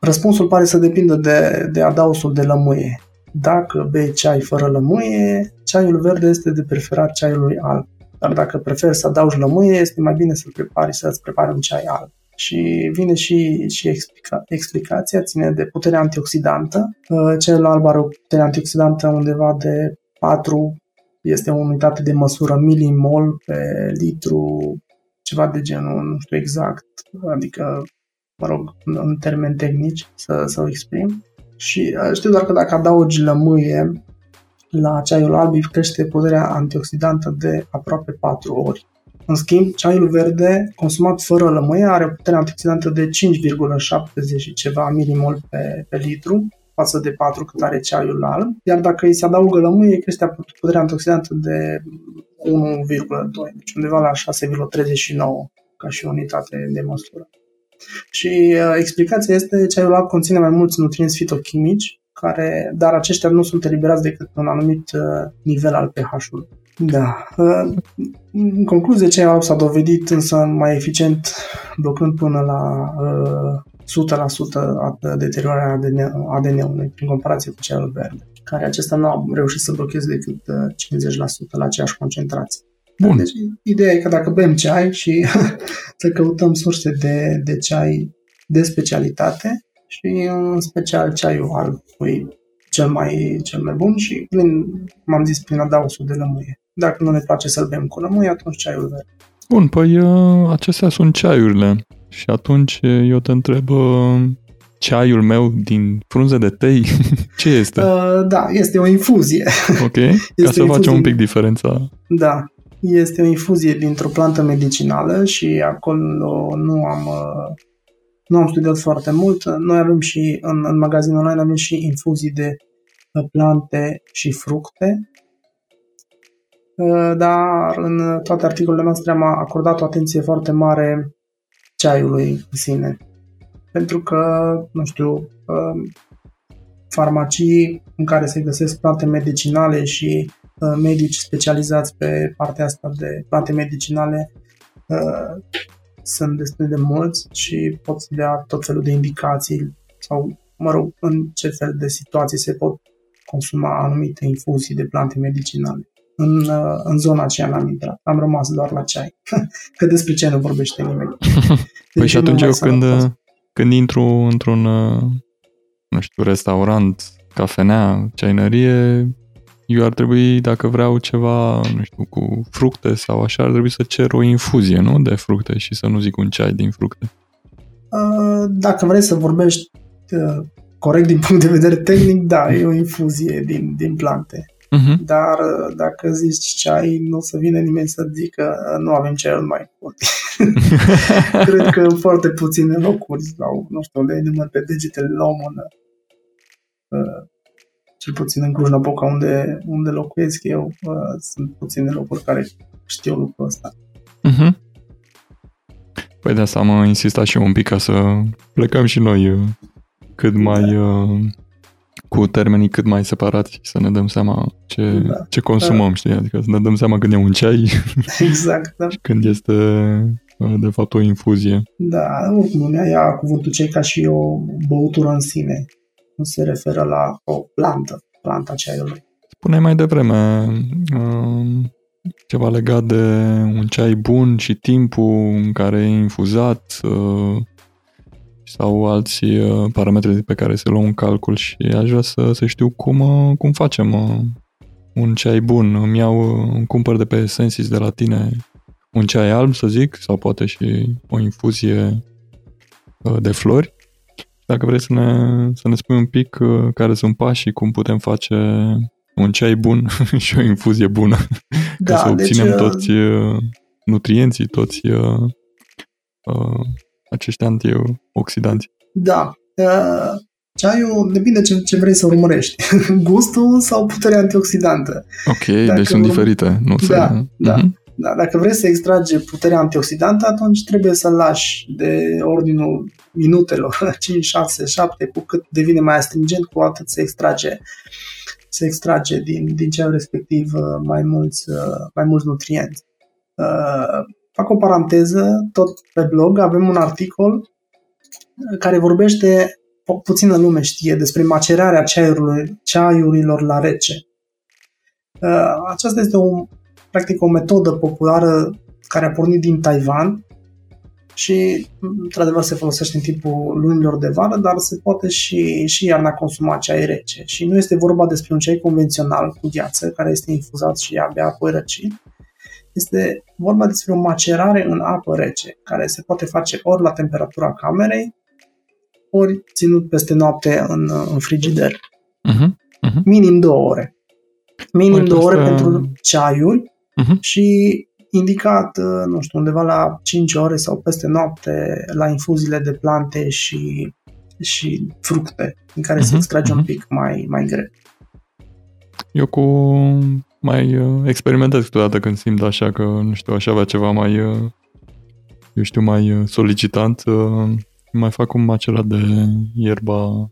răspunsul pare să depindă de, de adausul de lămâie. Dacă bei ceai fără lămâie, ceaiul verde este de preferat ceaiului alb. Dar dacă preferi să adaugi lămâie, este mai bine să-l prepari, să-ți prepari un ceai alb. Și vine și, și explica, explicația, ține de puterea antioxidantă. Uh, cel alb are o putere antioxidantă undeva de 4, este o unitate de măsură milimol pe litru, ceva de genul, nu știu exact, adică, mă rog, în termeni tehnici să, să o exprim. Și uh, știu doar că dacă adaugi lămâie la ceaiul alb, crește puterea antioxidantă de aproape 4 ori. În schimb, ceaiul verde, consumat fără lămâie, are o putere antioxidantă de 5,70 ceva milimol pe, pe litru, față de 4 cât are ceaiul alb, iar dacă îi se adaugă lămâie, crește puterea antioxidantă de 1,2, deci undeva la 6,39 ca și unitate de măsură. Și uh, explicația este ceaiul alb conține mai mulți nutrienți fitochimici, care, dar aceștia nu sunt eliberați decât un anumit uh, nivel al pH-ului. Da. Uh, în concluzie, ce s-a dovedit însă mai eficient, blocând până la uh, 100% deteriorarea ADN-ului prin comparație cu ceaiul verde, care acesta nu a reușit să blocheze decât 50% uh, la aceeași concentrație. Bun. Deci, ideea e că dacă bem ceai și să căutăm surse de, de ceai de specialitate și în special ceaiul alb, cel mai, cel mai bun și, prin, m-am zis, prin adausul de lămâie. Dacă nu ne place să-l bem cu lămâie, atunci ceaiul verde. Bun, păi uh, acestea sunt ceaiurile. Și atunci uh, eu te întreb, uh, ceaiul meu din frunze de tei, ce este? Uh, da, este o infuzie. Ok, este ca să facem un pic diferența. Da, este o infuzie dintr-o plantă medicinală și acolo nu am, uh, nu am studiat foarte mult. Noi avem și, în, în magazinul online avem și infuzii de plante și fructe Uh, dar în toate articolele noastre am acordat o atenție foarte mare ceaiului în sine. Pentru că, nu știu, uh, farmacii în care se găsesc plante medicinale și uh, medici specializați pe partea asta de plante medicinale sunt destul de mulți și pot să dea tot felul de indicații sau, mă rog, în ce fel de situații se pot consuma anumite infuzii de plante medicinale în, uh, în zona aceea n-am intrat. Am rămas doar la ceai. Că despre ce nu vorbește nimeni. păi și atunci eu când, când intru într-un, uh, nu știu, restaurant, cafenea, ceainărie, eu ar trebui, dacă vreau ceva, nu știu, cu fructe sau așa, ar trebui să cer o infuzie, nu? De fructe și să nu zic un ceai din fructe. Uh, dacă vrei să vorbești corect din punct de vedere tehnic, da, e o infuzie din, din plante. Uh-huh. Dar uh, dacă zici ceai, nu o să vină nimeni să zică uh, nu avem ceaiul mai bun. Cred că în foarte puține locuri sau, nu știu, le număr pe degetele la o mână. Uh, cel puțin în Cluj-Napoca, unde, unde locuiesc eu, sunt puține locuri care știu lucrul ăsta. Uh-huh. Păi de asta am insistat și eu un pic ca să plecăm și noi cât mai... Uh, cu termenii cât mai separați și să ne dăm seama ce, da. ce consumăm, da. știi? Adică să ne dăm seama când e un ceai exact, da. și când este de fapt o infuzie. Da, oricum lumea ia cuvântul cei ca și o băutură în sine. Nu se referă la o plantă, planta ceaiului. Spuneai mai devreme um, ceva legat de un ceai bun și timpul în care e infuzat, uh, sau alți uh, parametri pe care se luau în calcul și aș vrea să, să știu cum, uh, cum facem uh, un ceai bun. Îmi iau, îmi cumpăr de pe Sensis de la tine un ceai alb, să zic, sau poate și o infuzie de flori. Dacă vrei să ne, să ne spui un pic care sunt pașii, cum putem face un ceai bun și o infuzie bună, da, ca să deci, obținem deci, toți nutrienții, toți acești antioxidanți. Da. Uh, ceaiul depinde ce, ce vrei să urmărești. Gustul sau puterea antioxidantă. Ok, Dacă deci sunt diferite. Nu da, se... da. Uh-huh. Da, dacă vrei să extragi puterea antioxidantă, atunci trebuie să lași de ordinul minutelor, 5, 6, 7, cu cât devine mai astringent, cu atât se extrage, se extrage din, din cel respectiv uh, mai mulți, uh, mai mulți nutrienți. Fac o paranteză, tot pe blog avem un articol care vorbește, puțină lume știe, despre macerarea ceaiurilor la rece. Uh, aceasta este o, practic o metodă populară care a pornit din Taiwan și, într-adevăr, se folosește în timpul lunilor de vară, dar se poate și, și iarna consuma ceai rece. Și nu este vorba despre un ceai convențional cu gheață, care este infuzat și abia apoi răcit. Este vorba despre o macerare în apă rece, care se poate face ori la temperatura camerei, ori ținut peste noapte în, în frigider. Uh-huh. Uh-huh. Minim două ore. Minim două ore pentru ceaiuri uh-huh. și indicat, uh, nu știu, undeva la 5 ore sau peste noapte la infuziile de plante și, și fructe, în care uh-huh, se mhm, extrage uh-huh. un mhm. pic mai, mai greu. Eu cu mai uh, experimentez câteodată când simt așa că, nu știu, aș avea ceva mai, uh, eu știu, mai solicitant, mai fac un macerat de ierba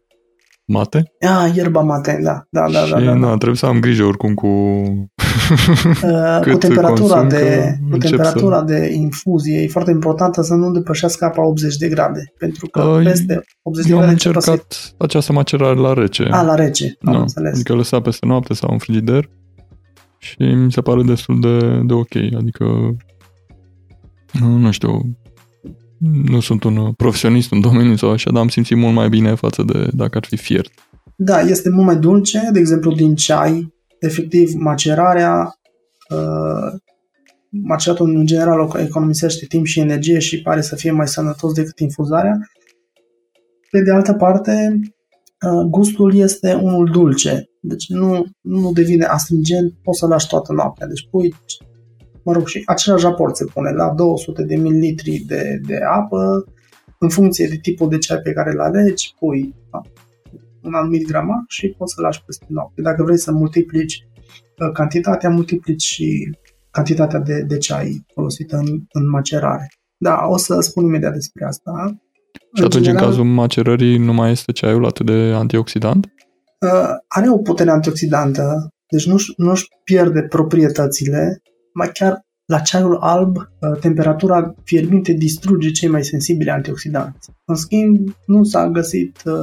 mate. Ah, ierba mate, da. Da, da, și, da, da, da. trebuie să am grijă oricum cu uh, cu temperatura, de, cu temperatura să... de infuzie. E foarte importantă să nu depășească apa 80 de grade, pentru că uh, peste 80 de grade am încercat să... această macerare la rece. A, la rece, am da. înțeles. Adică lăsa peste noapte sau în frigider și mi se pare destul de, de ok. Adică, nu, nu știu, nu sunt un profesionist în domeniu sau așa, dar am simțit mult mai bine față de dacă ar fi fiert. Da, este mult mai dulce, de exemplu din ceai, efectiv macerarea, uh, maceratul în general economisește timp și energie și pare să fie mai sănătos decât infuzarea. Pe de altă parte, uh, gustul este unul dulce, deci nu, nu devine astringent, poți să lași toată noaptea. Deci pui mă rog, și același raport se pune la 200 de mililitri de, de apă, în funcție de tipul de ceai pe care îl alegi, pui da, un anumit grama și poți să lași peste noapte. Dacă vrei să multiplici uh, cantitatea, multiplici și cantitatea de, de ceai folosită în, în macerare. Da, o să spun imediat despre asta. Și atunci, în, general, în cazul macerării, nu mai este ceaiul atât de antioxidant? Uh, are o putere antioxidantă, deci nu-și, nu-și pierde proprietățile, mai chiar la ceaiul alb, uh, temperatura fierbinte distruge cei mai sensibili antioxidanți. În schimb, nu s-a găsit uh,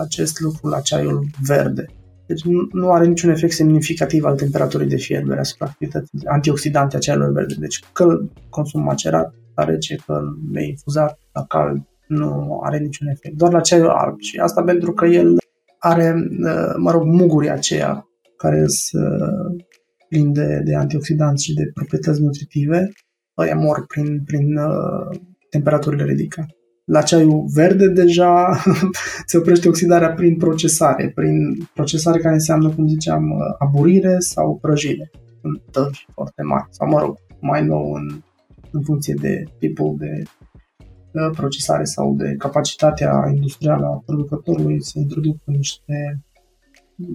acest lucru la ceaiul verde. Deci nu, nu are niciun efect semnificativ al temperaturii de fierbere asupra activității antioxidante a ceaiului verde. Deci că consum macerat, la rece, că le infuzat, la cald, nu are niciun efect. Doar la ceaiul alb. Și asta pentru că el are, uh, mă rog, mugurii aceia care sunt plin de, de antioxidanți și de proprietăți nutritive, ăia mor prin, prin uh, temperaturile ridicate. La ceaiul verde deja se oprește oxidarea prin procesare, prin procesare care înseamnă, cum ziceam, uh, aburire sau prăjire în tăvi foarte mari, sau mă rog, mai nou în, în funcție de tipul de uh, procesare sau de capacitatea industrială a producătorului se introduc niște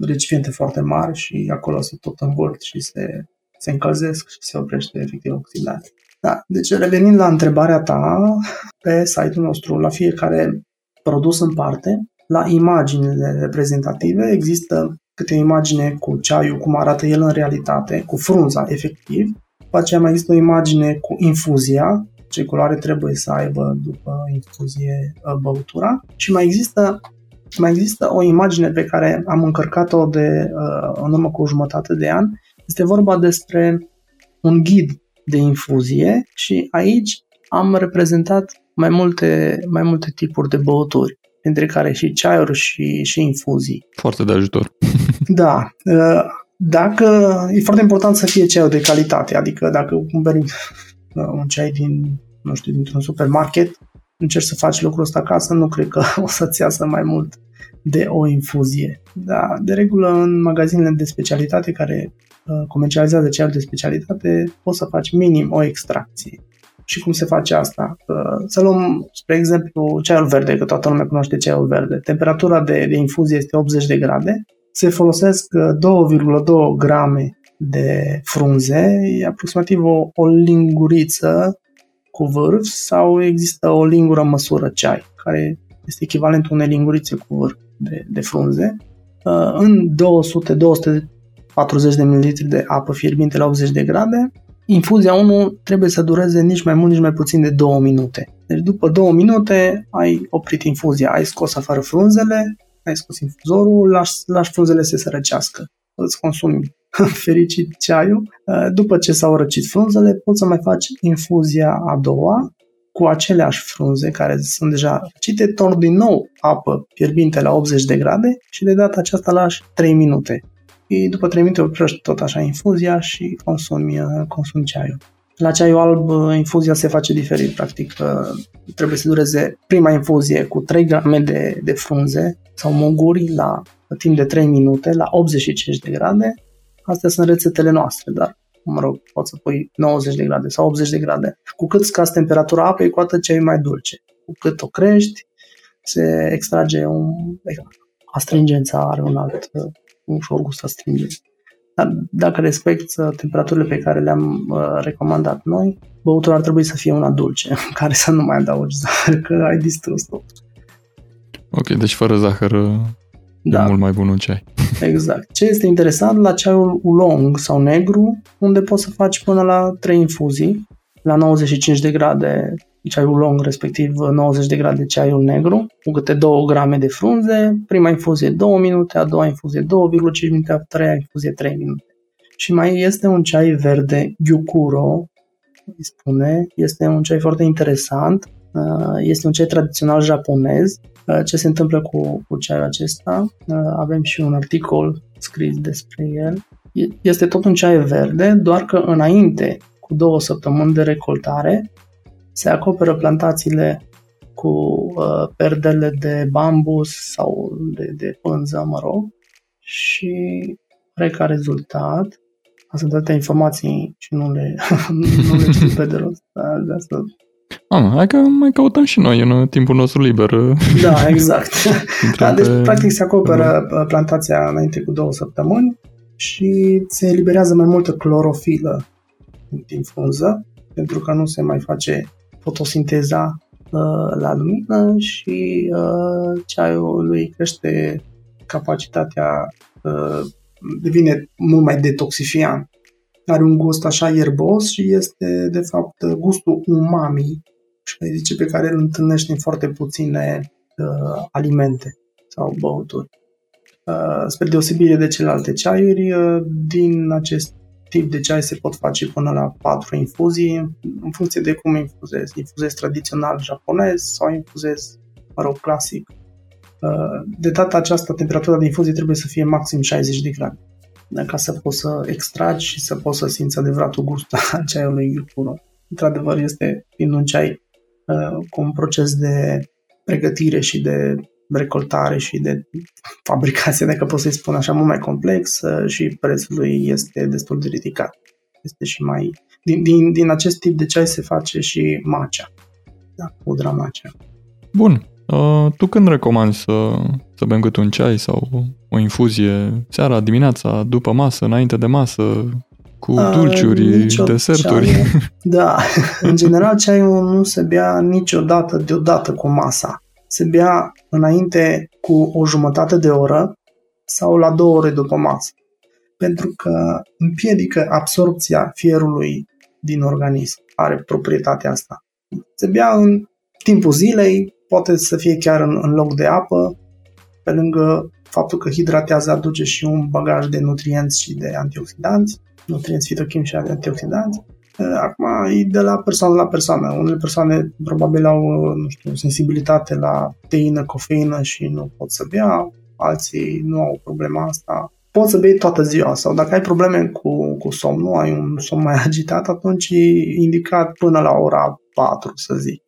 recipiente foarte mari și acolo se tot învârt și se, se încălzesc și se oprește efectiv oxidarea. Da, deci revenind la întrebarea ta, pe site-ul nostru, la fiecare produs în parte, la imaginile reprezentative, există câte o imagine cu ceaiul, cum arată el în realitate, cu frunza efectiv, după aceea mai există o imagine cu infuzia, ce culoare trebuie să aibă după infuzie băutura și mai există mai există o imagine pe care am încărcat-o de, uh, în urmă cu o jumătate de an. Este vorba despre un ghid de infuzie și aici am reprezentat mai multe, mai multe tipuri de băuturi, între care și ceaiuri și, și infuzii. Foarte de ajutor. da. Uh, dacă e foarte important să fie ceaiul de calitate, adică dacă cumperi uh, un ceai din, nu știu, dintr-un supermarket, încerci să faci lucrul ăsta acasă, nu cred că o să-ți iasă mai mult de o infuzie. Da, de regulă în magazinele de specialitate care uh, comercializează ceaiul de specialitate poți să faci minim o extracție. Și cum se face asta? Uh, să luăm, spre exemplu, ceaiul verde, că toată lumea cunoaște ceaiul verde. Temperatura de, de infuzie este 80 de grade. Se folosesc 2,2 uh, grame de frunze, e aproximativ o, o linguriță cu vârf sau există o lingură măsură ceai, care este echivalentul unei lingurițe cu vârf de, de frunze, uh, în 200-240 de ml de apă fierbinte la 80 de grade, infuzia 1 trebuie să dureze nici mai mult, nici mai puțin de 2 minute. Deci după 2 minute ai oprit infuzia, ai scos afară frunzele, ai scos infuzorul, lași, lași frunzele să se răcească. Îți consumi fericit ceaiul. Uh, după ce s-au răcit frunzele, poți să mai faci infuzia a doua, cu aceleași frunze care sunt deja răcite, torni din nou apă fierbinte la 80 de grade și de data aceasta lași 3 minute. Și după 3 minute oprești tot așa infuzia și consumi, consumi ceaiul. La ceaiul alb, infuzia se face diferit, practic trebuie să dureze prima infuzie cu 3 grame de, de frunze sau moguri la timp de 3 minute la 85 de grade. Astea sunt rețetele noastre, dar mă rog, poți să pui 90 de grade sau 80 de grade. Cu cât scazi temperatura apei, cu atât ceaiul mai dulce. Cu cât o crești, se extrage un... Astringența are un alt, un ușor gust astringent. Dar dacă respecti uh, temperaturile pe care le-am uh, recomandat noi, băutura ar trebui să fie una dulce, în care să nu mai adaugi zahăr, că ai distrus tot. Ok, deci fără zahăr uh, da. e mult mai bun un ceai. Exact. Ce este interesant la ceaiul ulong sau negru, unde poți să faci până la 3 infuzii, la 95 de grade ceaiul long, respectiv 90 de grade ceaiul negru, cu câte 2 grame de frunze, prima infuzie 2 minute, a doua infuzie 2,5 minute, a treia infuzie 3 minute. Și mai este un ceai verde, Gyukuro, îi spune, este un ceai foarte interesant, uh, este un ceai tradițional japonez. Uh, ce se întâmplă cu, cu ceaiul acesta? Uh, avem și un articol scris despre el. Este tot un ceai verde, doar că înainte, cu două săptămâni de recoltare, se acoperă plantațiile cu uh, perdele de bambus sau de, de pânză, mă rog, și are ca rezultat, sunt atâtea informații și nu le, nu le știu pe de rost, dar de asta am, hai că mai căutăm și noi în timpul nostru liber. Da, exact. da, deci, pe... practic, se acoperă da. plantația înainte cu două săptămâni și se eliberează mai multă clorofilă din frunză, pentru că nu se mai face fotosinteza uh, la lumină și uh, ceaiul lui crește capacitatea, uh, devine mult mai detoxifiant. Are un gust așa ierbos și este, de fapt, gustul umami, și zice, pe care îl întâlnești în foarte puține uh, alimente sau băuturi. Uh, spre deosebire de celelalte ceaiuri, uh, din acest tip de ceai se pot face până la 4 infuzii, în funcție de cum infuzezi. Infuzezi tradițional japonez sau infuzezi, mă rog, clasic. Uh, de data aceasta, temperatura de infuzie trebuie să fie maxim 60 de grade ca să poți să extragi și să poți să simți adevăratul gust al ceaiului Yukuro. Într-adevăr, este fiind un ceai uh, cu un proces de pregătire și de recoltare și de fabricație, dacă pot să-i spun așa, mult mai complex și prețul lui este destul de ridicat. Este și mai... Din, din, din acest tip de ceai se face și macea. Da, pudra macea. Bun. Uh, tu când recomanzi să, să bem câte un ceai sau o infuzie seara, dimineața, după masă, înainte de masă, cu dulciuri, uh, deserturi? Ceai, da, în general ceaiul nu se bea niciodată deodată cu masa se bea înainte cu o jumătate de oră sau la două ore după masă, pentru că împiedică absorpția fierului din organism. Are proprietatea asta. Se bea în timpul zilei, poate să fie chiar în, în loc de apă, pe lângă faptul că hidratează aduce și un bagaj de nutrienți și de antioxidanți, nutrienți fitochimici și antioxidanți, Eh, acum e de la persoană la persoană. Unele persoane probabil au, nu știu, sensibilitate la teină, cofeină și nu pot să bea, alții nu au problema asta. Poți să bei toată ziua sau dacă ai probleme cu, cu somnul, ai un somn mai agitat, atunci e indicat până la ora 4, să zic.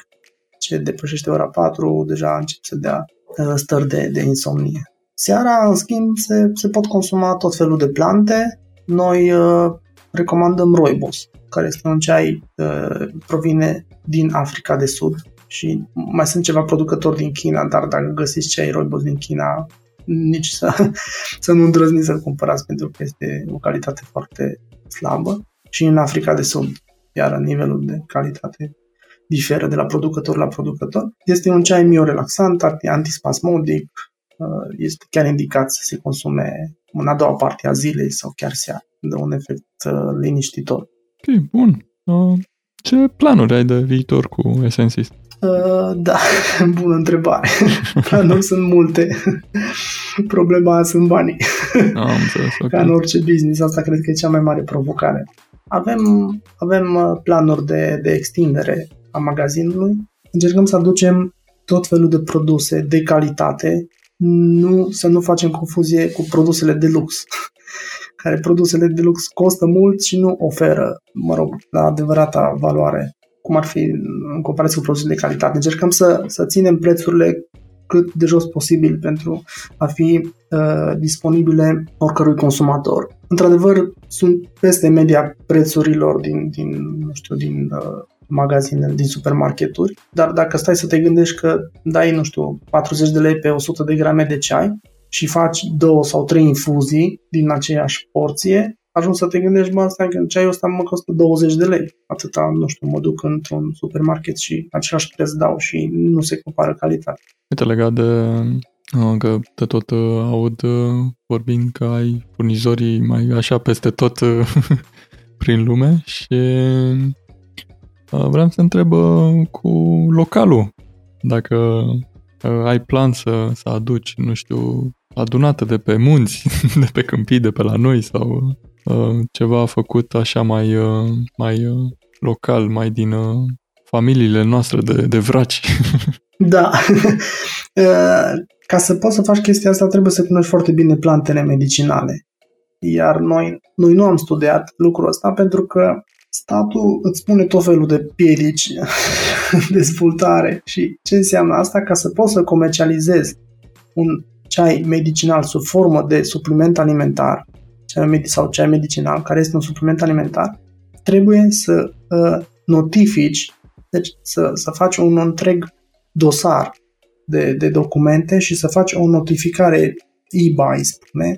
Ce depășește ora 4, deja încep să dea eh, stări de, de insomnie. Seara, în schimb, se, se pot consuma tot felul de plante. Noi uh, recomandăm rooibos care este un ceai uh, provine din Africa de Sud și mai sunt ceva producători din China, dar dacă găsiți ceai rooibos din China, nici să, să nu îndrăzniți să-l cumpărați pentru că este o calitate foarte slabă și în Africa de Sud, iar nivelul de calitate diferă de la producător la producător. Este un ceai miorelaxant, antispasmodic, uh, este chiar indicat să se consume în a doua parte a zilei sau chiar seara, de un efect uh, liniștitor. Ok, bun. Uh, ce planuri ai de viitor cu Essensis? Uh, da, bună întrebare. Planuri sunt multe. Problema sunt banii. Am înțeles, okay. Ca în orice business, asta cred că e cea mai mare provocare. Avem, avem uh, planuri de, de extindere a magazinului. Încercăm să aducem tot felul de produse de calitate, nu, să nu facem confuzie cu produsele de lux, care produsele de lux costă mult și nu oferă, mă rog, la adevărata valoare, cum ar fi în comparație cu produsele de calitate. Încercăm să, să ținem prețurile cât de jos posibil pentru a fi uh, disponibile oricărui consumator. Într-adevăr, sunt peste media prețurilor din, din nu știu, din uh, magazine, din supermarketuri, dar dacă stai să te gândești că dai, nu știu, 40 de lei pe 100 de grame de ceai și faci două sau trei infuzii din aceeași porție, ajungi să te gândești, mă, asta că ceaiul ăsta mă costă 20 de lei. Atâta, nu știu, mă duc într-un supermarket și același preț dau și nu se compară calitatea. Uite, legat de uh, că te tot uh, aud uh, vorbind că ai furnizorii mai așa peste tot prin lume și vreau să întreb cu localul dacă ai plan să, să aduci, nu știu, adunată de pe munți, de pe câmpii, de pe la noi sau Uh, ceva făcut așa mai, uh, mai uh, local, mai din familiile noastre de, de vraci. Da. Ca să poți să faci chestia asta trebuie să cunoști foarte bine plantele medicinale. Iar noi, noi nu am studiat lucrul ăsta pentru că statul îți pune tot felul de piedici dezvoltare. Și ce înseamnă asta? Ca să poți să comercializezi un ceai medicinal sub formă de supliment alimentar sau ceai medicinal, care este un supliment alimentar, trebuie să uh, notifici, deci să, să faci un întreg dosar de, de documente și să faci o notificare e-buy, spune,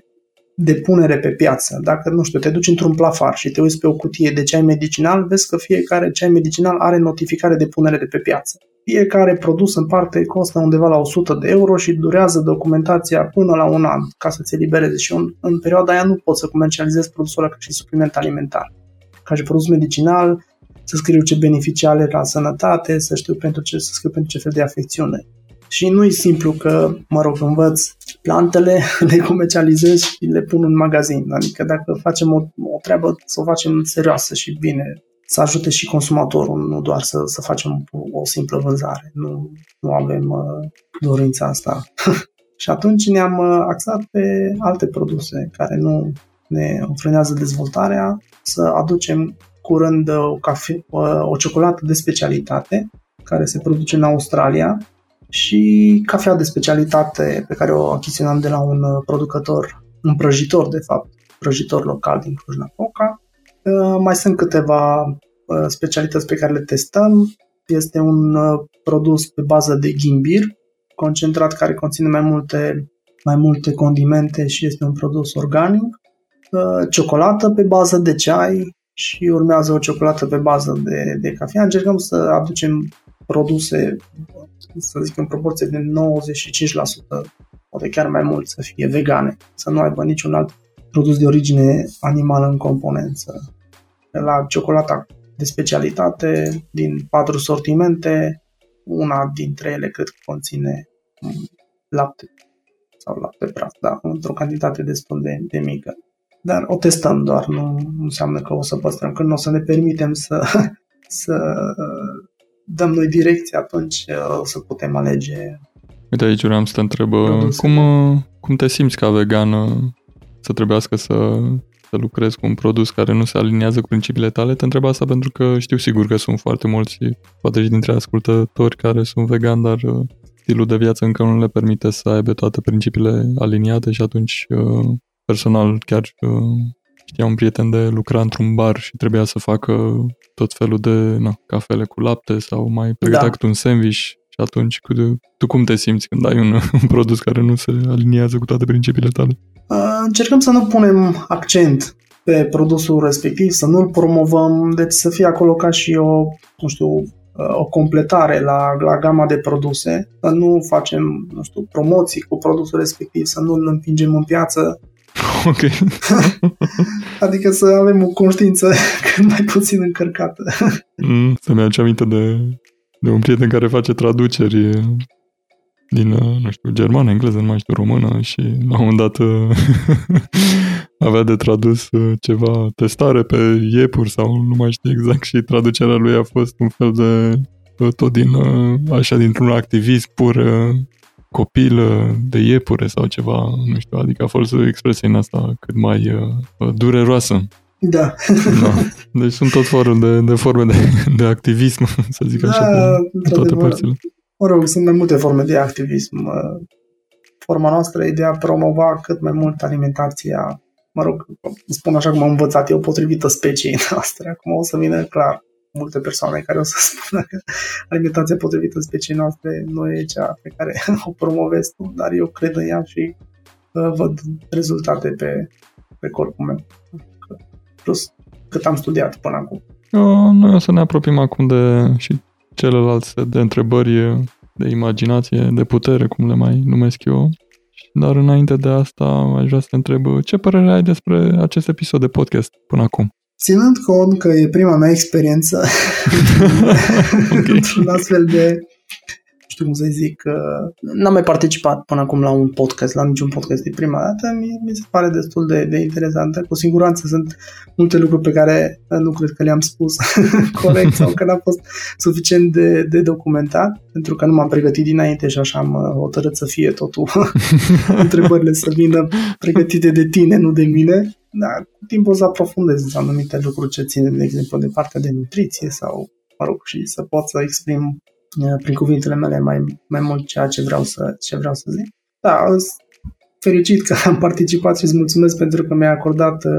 de punere pe piață. Dacă, nu știu, te duci într-un plafar și te uiți pe o cutie de ceai medicinal, vezi că fiecare ceai medicinal are notificare de punere de pe piață. Fiecare produs în parte costă undeva la 100 de euro și durează documentația până la un an ca să ți elibereze și în, în perioada aia nu poți să comercializezi produsul ăla ca și supliment alimentar. Ca și produs medicinal, să scriu ce beneficii are la sănătate, să știu pentru ce, să scriu pentru ce fel de afecțiune. Și nu e simplu că, mă rog, învăț plantele, le comercializez și le pun în magazin. Adică dacă facem o, o treabă, să o facem serioasă și bine, să ajute și consumatorul, nu doar să, să facem o simplă vânzare. Nu, nu avem uh, dorința asta. și atunci ne-am uh, axat pe alte produse care nu ne înfrânează dezvoltarea, să aducem curând o, cafe, uh, o ciocolată de specialitate care se produce în Australia și cafea de specialitate pe care o achiziționam de la un uh, producător, un prăjitor de fapt, prăjitor local din Cluj-Napoca. Uh, mai sunt câteva uh, specialități pe care le testăm. Este un produs pe bază de ghimbir, concentrat care conține mai multe, mai multe condimente și este un produs organic. Ciocolată pe bază de ceai și urmează o ciocolată pe bază de, de cafea. Încercăm să aducem produse să zic în proporție de 95%, poate chiar mai mult, să fie vegane, să nu aibă niciun alt produs de origine animală în componență. La ciocolata de specialitate, din patru sortimente, una dintre ele cred că conține lapte sau lapte praf, da, într-o cantitate destul de, de mică. Dar o testăm doar, nu, nu înseamnă că o să păstrăm. Când o să ne permitem să, să dăm noi direcție, atunci uh, o să putem alege. Uite, aici vreau să te întreb, uh, cum, uh, cum te simți ca vegană să trebuiască să, să lucrezi cu un produs care nu se aliniază cu principiile tale? Te întreb asta pentru că știu sigur că sunt foarte mulți, poate și dintre ascultători care sunt vegan, dar stilul de viață încă nu le permite să aibă toate principiile aliniate și atunci personal chiar știa un prieten de lucra într-un bar și trebuia să facă tot felul de na, cafele cu lapte sau mai pregătea da. un sandwich și atunci tu cum te simți când ai un, un produs care nu se aliniază cu toate principiile tale? Încercăm să nu punem accent pe produsul respectiv, să nu-l promovăm, deci să fie acolo ca și o, nu știu, o completare la, la gama de produse, să nu facem, nu știu, promoții cu produsul respectiv, să nu-l împingem în piață Ok. adică să avem o conștiință cât mai puțin încărcată. mm, să-mi aduce aminte de, de un prieten care face traduceri din, nu știu, germană, engleză, nu mai știu, română și la un moment dat avea de tradus ceva testare pe iepuri sau nu mai știu exact și traducerea lui a fost un fel de tot din, uh, așa, dintr-un activism pur uh, copil uh, de iepure sau ceva, nu știu, adică a folosit o expresie în asta cât mai uh, dureroasă. Da. da. Deci sunt tot felul de, de forme de, de activism, să zic Da, așa, pe toate într-adevăr. părțile. Mă rog, sunt mai multe forme de activism. Uh, Forma noastră e de a promova cât mai mult alimentația, mă rog, spun așa cum am învățat eu, potrivită speciei noastre. Acum o să vină clar multe persoane care o să spună că alimentația potrivită speciei noastre nu e cea pe care o promovez tu, dar eu cred în ea și uh, văd rezultate pe, pe corpul meu. Plus cât am studiat până acum. Eu, noi o să ne apropiem acum de și celălalt set de întrebări de imaginație, de putere, cum le mai numesc eu. Dar înainte de asta aș vrea să te întreb ce părere ai despre acest episod de podcast până acum? Ținând cont că e prima mea experiență Ok. într-un astfel de, nu știu cum să zic, uh, n-am mai participat până acum la un podcast, la niciun podcast de prima dată, mi, mi se pare destul de, de interesantă. Cu siguranță sunt multe lucruri pe care uh, nu cred că le-am spus corect sau că n-a fost suficient de, de documentat, pentru că nu m-am pregătit dinainte și așa am uh, hotărât să fie totul întrebările să vină pregătite de tine, nu de mine. Dar cu timpul o să aprofundez anumite lucruri ce țin, de exemplu, de partea de nutriție sau, mă rog, și să pot să exprim uh, prin cuvintele mele mai, mai mult ceea ce vreau să, ce vreau să zic. Da, sunt fericit că am participat și îți mulțumesc pentru că mi-ai acordat uh,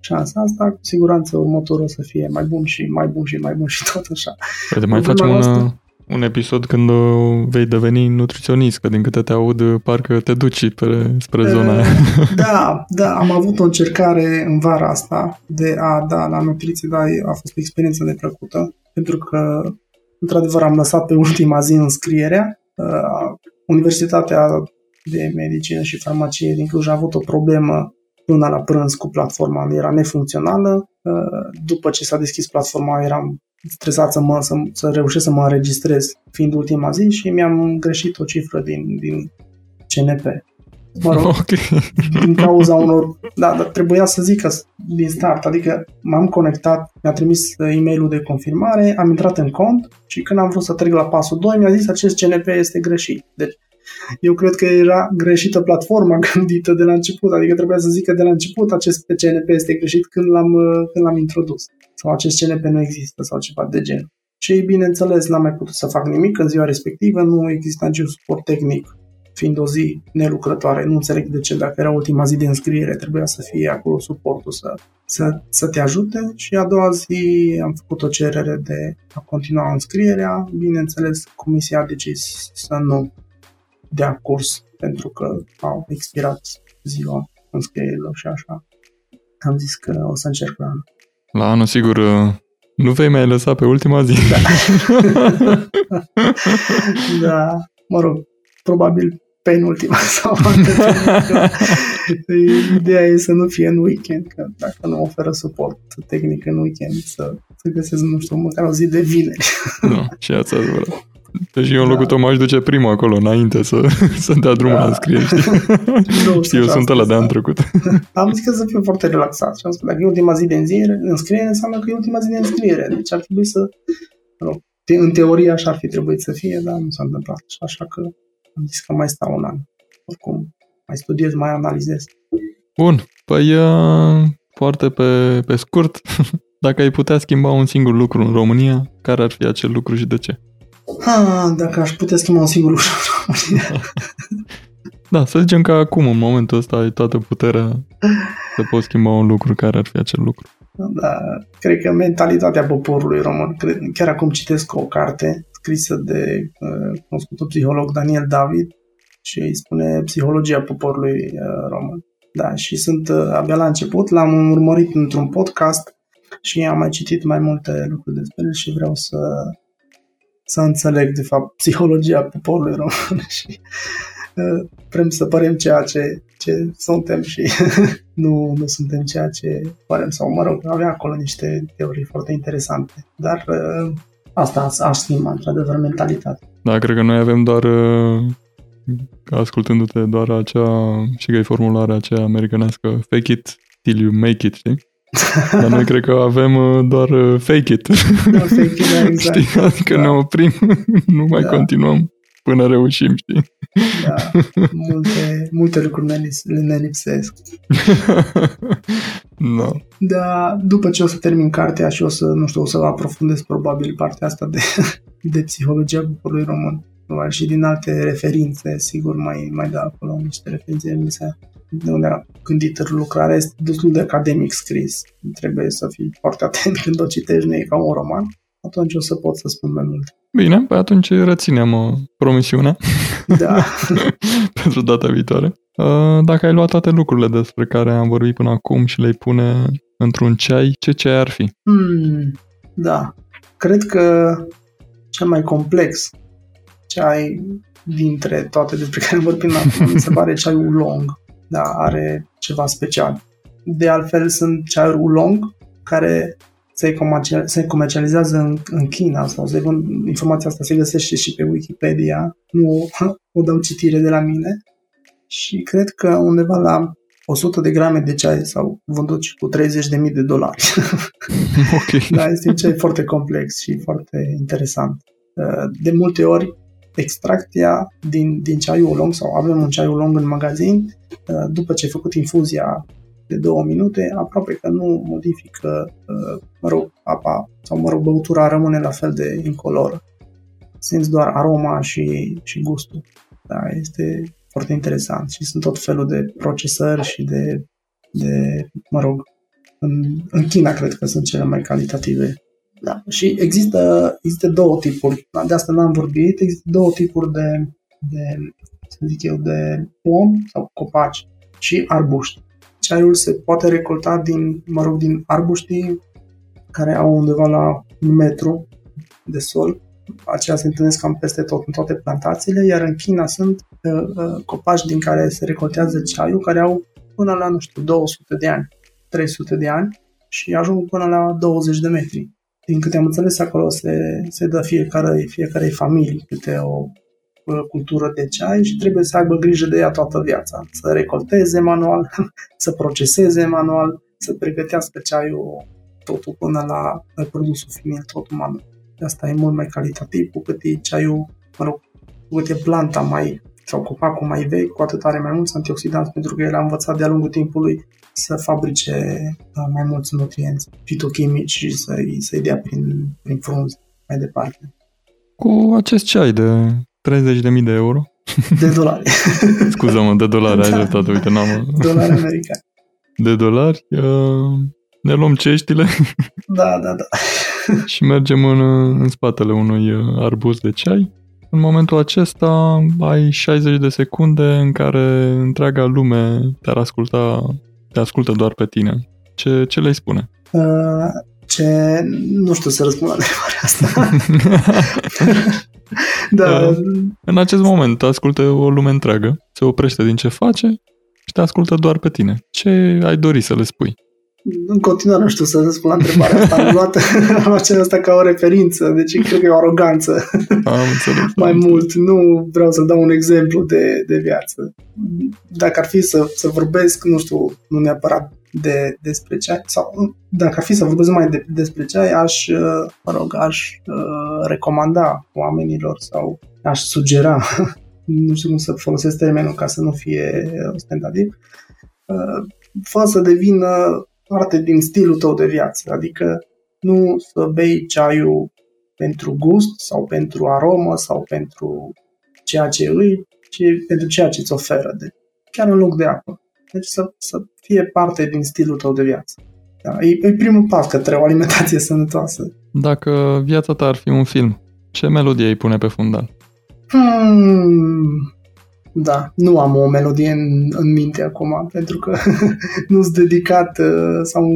șansa asta. Cu siguranță următorul o să fie mai bun și mai bun și mai bun și tot așa. Poate mai Problema facem un, noastră- un episod când uh, vei deveni nutriționist, că din câte te aud, uh, parcă te duci pe, spre zona aia. Da, da, am avut o încercare în vara asta de a da la nutriție, dar a fost o experiență neplăcută, pentru că, într-adevăr, am lăsat pe ultima zi înscrierea. Uh, Universitatea de Medicină și Farmacie din Cluj a avut o problemă până la prânz cu platforma, era nefuncțională. Uh, După ce s-a deschis platforma, eram stresat să, mă, să, să reușesc să mă înregistrez, fiind ultima zi și mi-am greșit o cifră din, din CNP. Mă rog, ok. din cauza unor... Da, dar trebuia să zic că din start, adică m-am conectat, mi-a trimis uh, e-mailul de confirmare, am intrat în cont și când am vrut să trec la pasul 2, mi-a zis acest CNP este greșit. Deci eu cred că era greșită platforma gândită de la început, adică trebuia să zic că de la început acest CNP este greșit când l-am, uh, când l-am introdus. Sau acest CNP nu există sau ceva de gen. Și bineînțeles n-am mai putut să fac nimic în ziua respectivă, nu exista niciun suport tehnic fiind o zi nelucrătoare, nu înțeleg de ce, dacă era ultima zi de înscriere, trebuia să fie acolo suportul să, să, să te ajute și a doua zi am făcut o cerere de a continua înscrierea. Bineînțeles, comisia a decis să nu dea curs pentru că au expirat ziua înscrierilor și așa. Am zis că o să încerc la anul. La anul, sigur, uh, nu vei mai lăsa pe ultima zi. Da, mă rog, probabil penultima sau altă Ideea e să nu fie în weekend, că dacă nu oferă suport tehnic în weekend, să, să găsesc, nu știu, măcar o zi de vineri. da, și ați adevărat. Deci eu în Da. locul tău m-aș duce primul acolo, înainte să, să dea drumul Da. la înscriere. știi? Nu, Știți, eu așa sunt am ăla spus, de anul da. trecut. Am zis că să fiu foarte relaxat și am spus, dacă e ultima zi de înscriere, înscriere înseamnă că e ultima zi de înscriere. Deci ar trebui să, mă rog, te- în teorie așa ar fi trebuit să fie, dar nu s-a întâmplat așa, așa că am zis că mai stau un an. Oricum, mai studiez, mai analizez. Bun, păi uh, foarte pe, pe scurt, dacă ai putea schimba un singur lucru în România, care ar fi acel lucru și de ce? Ha, dacă aș putea schimba un singur lucru în România. Da, să zicem că acum, în momentul ăsta, ai toată puterea să poți schimba un lucru, care ar fi acel lucru. Da, cred că mentalitatea poporului român. Cred, chiar acum citesc o carte scrisă de uh, cunoscutul psiholog Daniel David și îi spune Psihologia poporului uh, român. Da, și sunt uh, abia la început, l-am urmărit într-un podcast și am mai citit mai multe lucruri despre el și vreau să să înțeleg, de fapt, psihologia poporului român și uh, vrem să părem ceea ce, ce suntem și nu, nu suntem ceea ce părem. Sau, mă rog, avea acolo niște teorii foarte interesante. Dar uh, asta aș schimba, într-adevăr, mentalitatea. Da, cred că noi avem doar, uh, ascultându-te, doar acea, și că e formularea aceea americanească, fake it till you make it, știi? Dar noi cred că avem uh, doar uh, fake it. Da, fake it, da, exact. Știi? Adică Da. ne oprim, nu mai Da. continuăm până reușim, știi? Da, multe, multe lucruri ne, lis- ne lipsesc. da. Dar după ce o să termin cartea și o să, nu știu, o să aprofundez probabil partea asta de, de psihologia poporului român. Probabil și din alte referințe, sigur, mai, mai de acolo, niște referințe mi se de unde a gândit lucrarea este destul de academic scris. Trebuie să fii foarte atent când o citești, nu e ca un roman. Atunci o să pot să spun mai mult. Bine, păi atunci reținem uh, promisiunea Da, pentru data viitoare. Uh, dacă ai luat toate lucrurile despre care am vorbit până acum și le-ai pune într-un ceai, ce ceai ar fi? Hmm, da. Cred că cel mai complex ceai dintre toate despre care vorbim acum, mi se pare ceaiul oolong. Da, are ceva special. De altfel sunt ceaiuri oolong care se, comercial, se comercializează în, în China sau se, vând- informația asta se găsește și pe Wikipedia. Nu o dau citire de la mine. Și cred că undeva la 100 de grame de ceai sau vândut și cu 30.000 de dolari. ok. Da, este un ceai foarte complex și foarte interesant. Uh, De multe ori, extracția din, din ceaiul oolong, sau avem un ceai oolong în magazin, uh, după ce ai făcut infuzia de două minute, aproape că nu modifică, uh, mă rog, apa sau, mă rog, băutura rămâne la fel de incoloră. Simți doar aroma și, și gustul. Da, este foarte interesant și sunt tot felul de procesări și de, de mă rog, în, în China cred că sunt cele mai calitative. Da. Și există, există două tipuri, da, de asta n-am vorbit, există două tipuri de, de să zic eu, de pom sau copaci și arbuști. Ceaiul se poate recolta din, mă rog, din arbuștii care au undeva la un metru de sol. Aceia se întâlnesc cam peste tot, în toate plantațiile, iar în China sunt uh, uh, copaci din care se recoltează ceaiul, care au până la, nu știu, 200 de ani, 300 de ani și ajung până la 20 de metri. Din câte am înțeles, acolo se, se dă fiecare, fiecare familie câte o uh, cultură de ceai și trebuie să aibă grijă de ea toată viața. Să recolteze manual, să proceseze manual, să pregătească ceaiul totul până la la produsul final, totul manual. De asta e mult mai calitativ, cu cât e ceaiul, mă rog, cu cât e planta mai sau copacul mai vechi, cu atât are mai mulți antioxidanți, pentru că el a învățat de-a lungul timpului să fabrice uh, mai mulți nutrienți fitochimici și să-i, să-i dea prin, prin frunze mai departe. Cu acest ceai de 30.000 de euro. De dolari. Scuză-mă, de dolari, ai Da. dreptate, uite, n-am... dolari americani. De dolari, uh, ne luăm ceștile Da, da, da. și mergem în, în spatele unui uh, arbust de ceai. În momentul acesta ai 60 de secunde în care întreaga lume te-ar asculta, te ascultă doar pe tine. Ce, ce le-ai spune? Uh, ce... Nu știu să răspund la întrebarea asta. da, Uh, În acest moment te ascultă o lume întreagă, se oprește din ce face și te ascultă doar pe tine. Ce ai dori să le spui? În continuare nu știu să răspund la întrebarea asta. Am luat, am luat asta ca o referință, deci cred că e o aroganță. Am înțeles. mai am mult. Nu vreau să dau un exemplu de, de viață. Dacă ar fi să, să vorbesc, nu știu, nu neapărat de, despre ceai, sau dacă ar fi să vorbesc mai de, despre ceai, aș, uh, mă rog, aș uh, recomanda oamenilor sau aș sugera, nu știu cum să folosesc termenul ca să nu fie ostentativ, uh, fă să devină parte din stilul tău de viață, adică nu să bei ceaiul pentru gust sau pentru aromă sau pentru ceea ce îi, ci pentru ceea ce îți oferă, de, chiar în loc de apă. Deci să, să fie parte din stilul tău de viață. Da, e, e primul pas către o alimentație sănătoasă. Dacă viața ta ar fi un film, ce melodie îi pune pe fundal? Hmm, da, nu am o melodie în, în minte acum, pentru că nu sunt dedicat uh, sau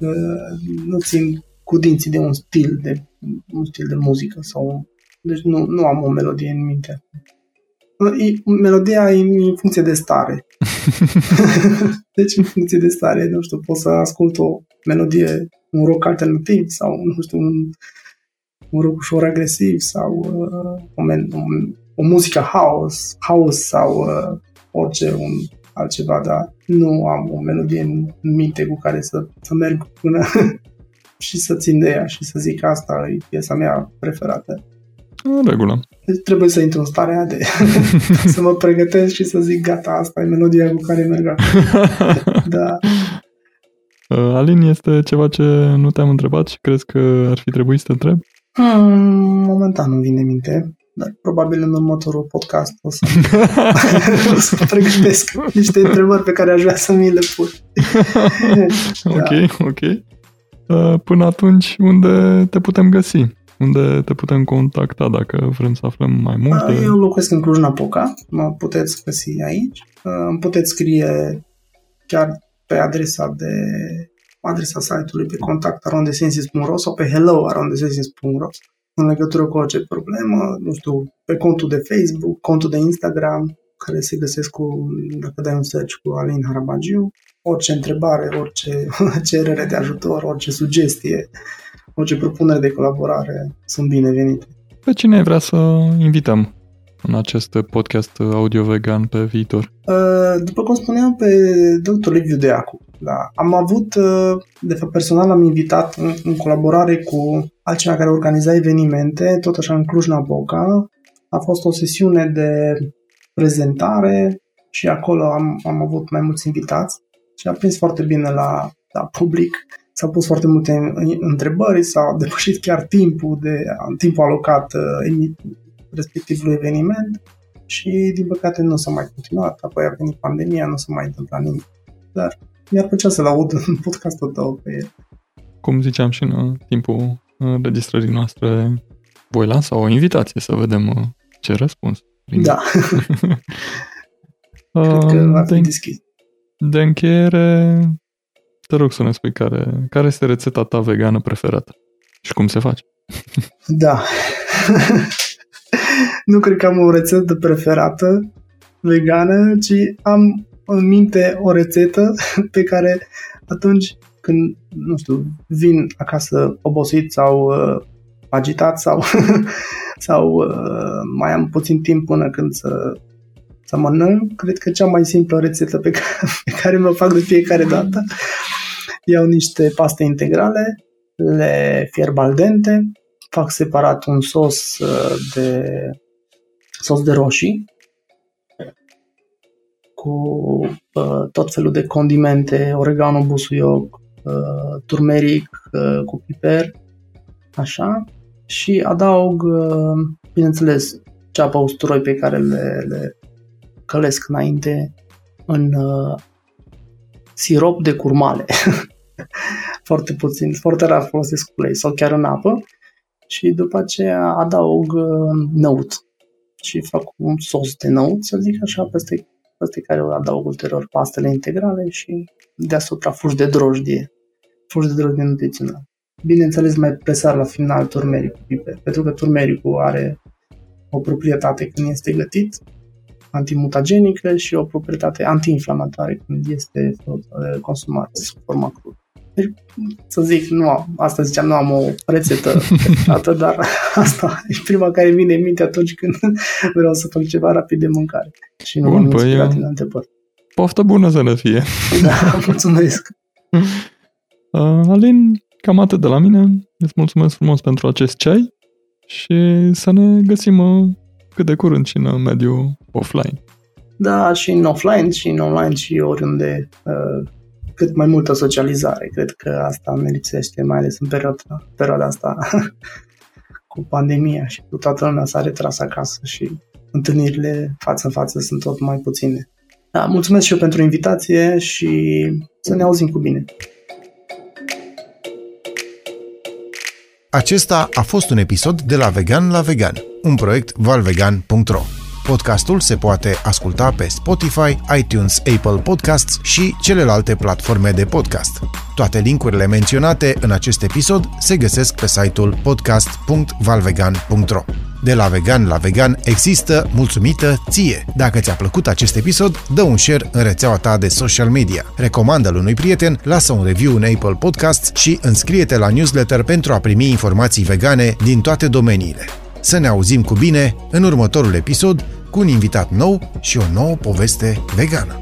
uh, nu țin cu dinții de un stil de, un stil de muzică sau deci nu, nu am o melodie în minte. E, melodia e în funcție de stare. deci în funcție de stare, nu știu, pot să ascult o melodie, un rock alternativ sau, nu știu, un, un rock ușor agresiv sau uh, o, men- un, o muzică house, house sau uh, orice, un altceva, dar nu am o melodie în minte cu care să, să merg până și să țin de ea și să zic că asta e piesa mea preferată. În regulă. Deci trebuie să intru în starea de să mă pregătesc și să zic gata, asta e melodia cu care merg Da. Uh, Alin, este ceva ce nu te-am întrebat și crezi că ar fi trebuit să te întreb? Hmm, momentan nu vine minte, dar probabil în următorul podcast o să, o să pregătesc niște întrebări pe care aș vrea să mi le pun. ok, da. ok. Uh, până atunci, unde te putem găsi? Unde te putem contacta dacă vrem să aflăm mai multe? Eu locuiesc în Cluj-Napoca, mă puteți găsi aici. Îmi puteți scrie chiar pe adresa de adresa site-ului pe contact arondesensis.ro sau pe hello arondesensis.ro în legătură cu orice problemă, nu știu, pe contul de Facebook, contul de Instagram, care se găsesc cu, dacă dai un search cu Alin Harabagiu, orice întrebare, orice cerere de ajutor, orice sugestie, orice propunere de colaborare sunt binevenite. Pe cine vrea să invităm în acest podcast audio-vegan pe viitor? Uh, după cum spuneam, pe dr. Liviu Deacu. Da. Am avut, uh, de fapt personal am invitat în, în colaborare cu altcineva care organiza evenimente, tot așa în Cluj-Napoca. A fost o sesiune de prezentare și acolo am, am avut mai mulți invitați și a prins foarte bine la, la public. S-au pus foarte multe întrebări, s-a depășit chiar timpul, de, timpul alocat uh, respectivului eveniment și din păcate nu s-a mai continuat, apoi a venit pandemia, nu s-a mai întâmplat nimic. Dar mi-ar plăcea să-l aud în podcastul tău pe el. Cum ziceam și în timpul înregistrării noastre, voi lansa o invitație să vedem uh, ce răspuns. Da. Cred că va fi de, deschis. De încheiere, te rog să ne spui care, care este rețeta ta vegană preferată și cum se face. Da. nu cred că am o rețetă preferată vegană, ci am în minte o rețetă pe care atunci când, nu știu, vin acasă obosit sau uh, agitat sau, sau uh, mai am puțin timp până când să, să mănânc, cred că cea mai simplă rețetă pe care, pe care mă fac de fiecare dată, iau niște paste integrale, le fierb al dente, fac separat un sos uh, de sos de roșii cu uh, tot felul de condimente, oregano, busuioc, uh, turmeric uh, cu piper, așa, și adaug, uh, bineînțeles, ceapa usturoi pe care le, le călesc înainte în uh, sirop de curmale. foarte puțin, foarte rar folosesc ulei sau chiar în apă și după aceea adaug uh, năut și fac un sos de năut, să zic așa, peste, peste care adaug ulterior pastele integrale și deasupra fuși de drojdie, fuși de drojdie nutrițională. Bineînțeles, mai presar la final turmericul piper, pentru că turmericul are o proprietate când este gătit, antimutagenică și o proprietate antiinflamatoare când este consumat sub forma crudă. Deci, să zic, nu, asta ziceam, nu am o rețetă dată, dar asta e prima care vine în minte atunci când vreau să fac ceva rapid de mâncare. Și nu Bun, am păi, inspirat în alte părți. Poftă bună să ne fie! Da, mulțumesc! Uh, Alin, cam atât de la mine. Îți mulțumesc frumos pentru acest ceai și să ne găsim uh, cât de curând și în mediul offline. Da, și în offline, și în online, și oriunde uh, cât mai multă socializare. Cred că asta ne lipsește, mai ales în perioada, perioada asta cu pandemia și cu toată lumea s-a retras acasă și întâlnirile față în față sunt tot mai puține. Da, mulțumesc și eu pentru invitație și să ne auzim cu bine. Acesta a fost un episod de la Vegan la Vegan, un proiect valvegan.ro. Podcastul se poate asculta pe Spotify, iTunes, Apple Podcasts și celelalte platforme de podcast. Toate linkurile menționate în acest episod se găsesc pe site-ul podcast.valvegan.ro. De la vegan la vegan există mulțumită ție. Dacă ți-a plăcut acest episod, dă un share în rețeaua ta de social media. Recomandă-l unui prieten, lasă un review în Apple Podcasts și înscrie-te la newsletter pentru a primi informații vegane din toate domeniile. Să ne auzim cu bine în următorul episod cu un invitat nou și o nouă poveste vegană.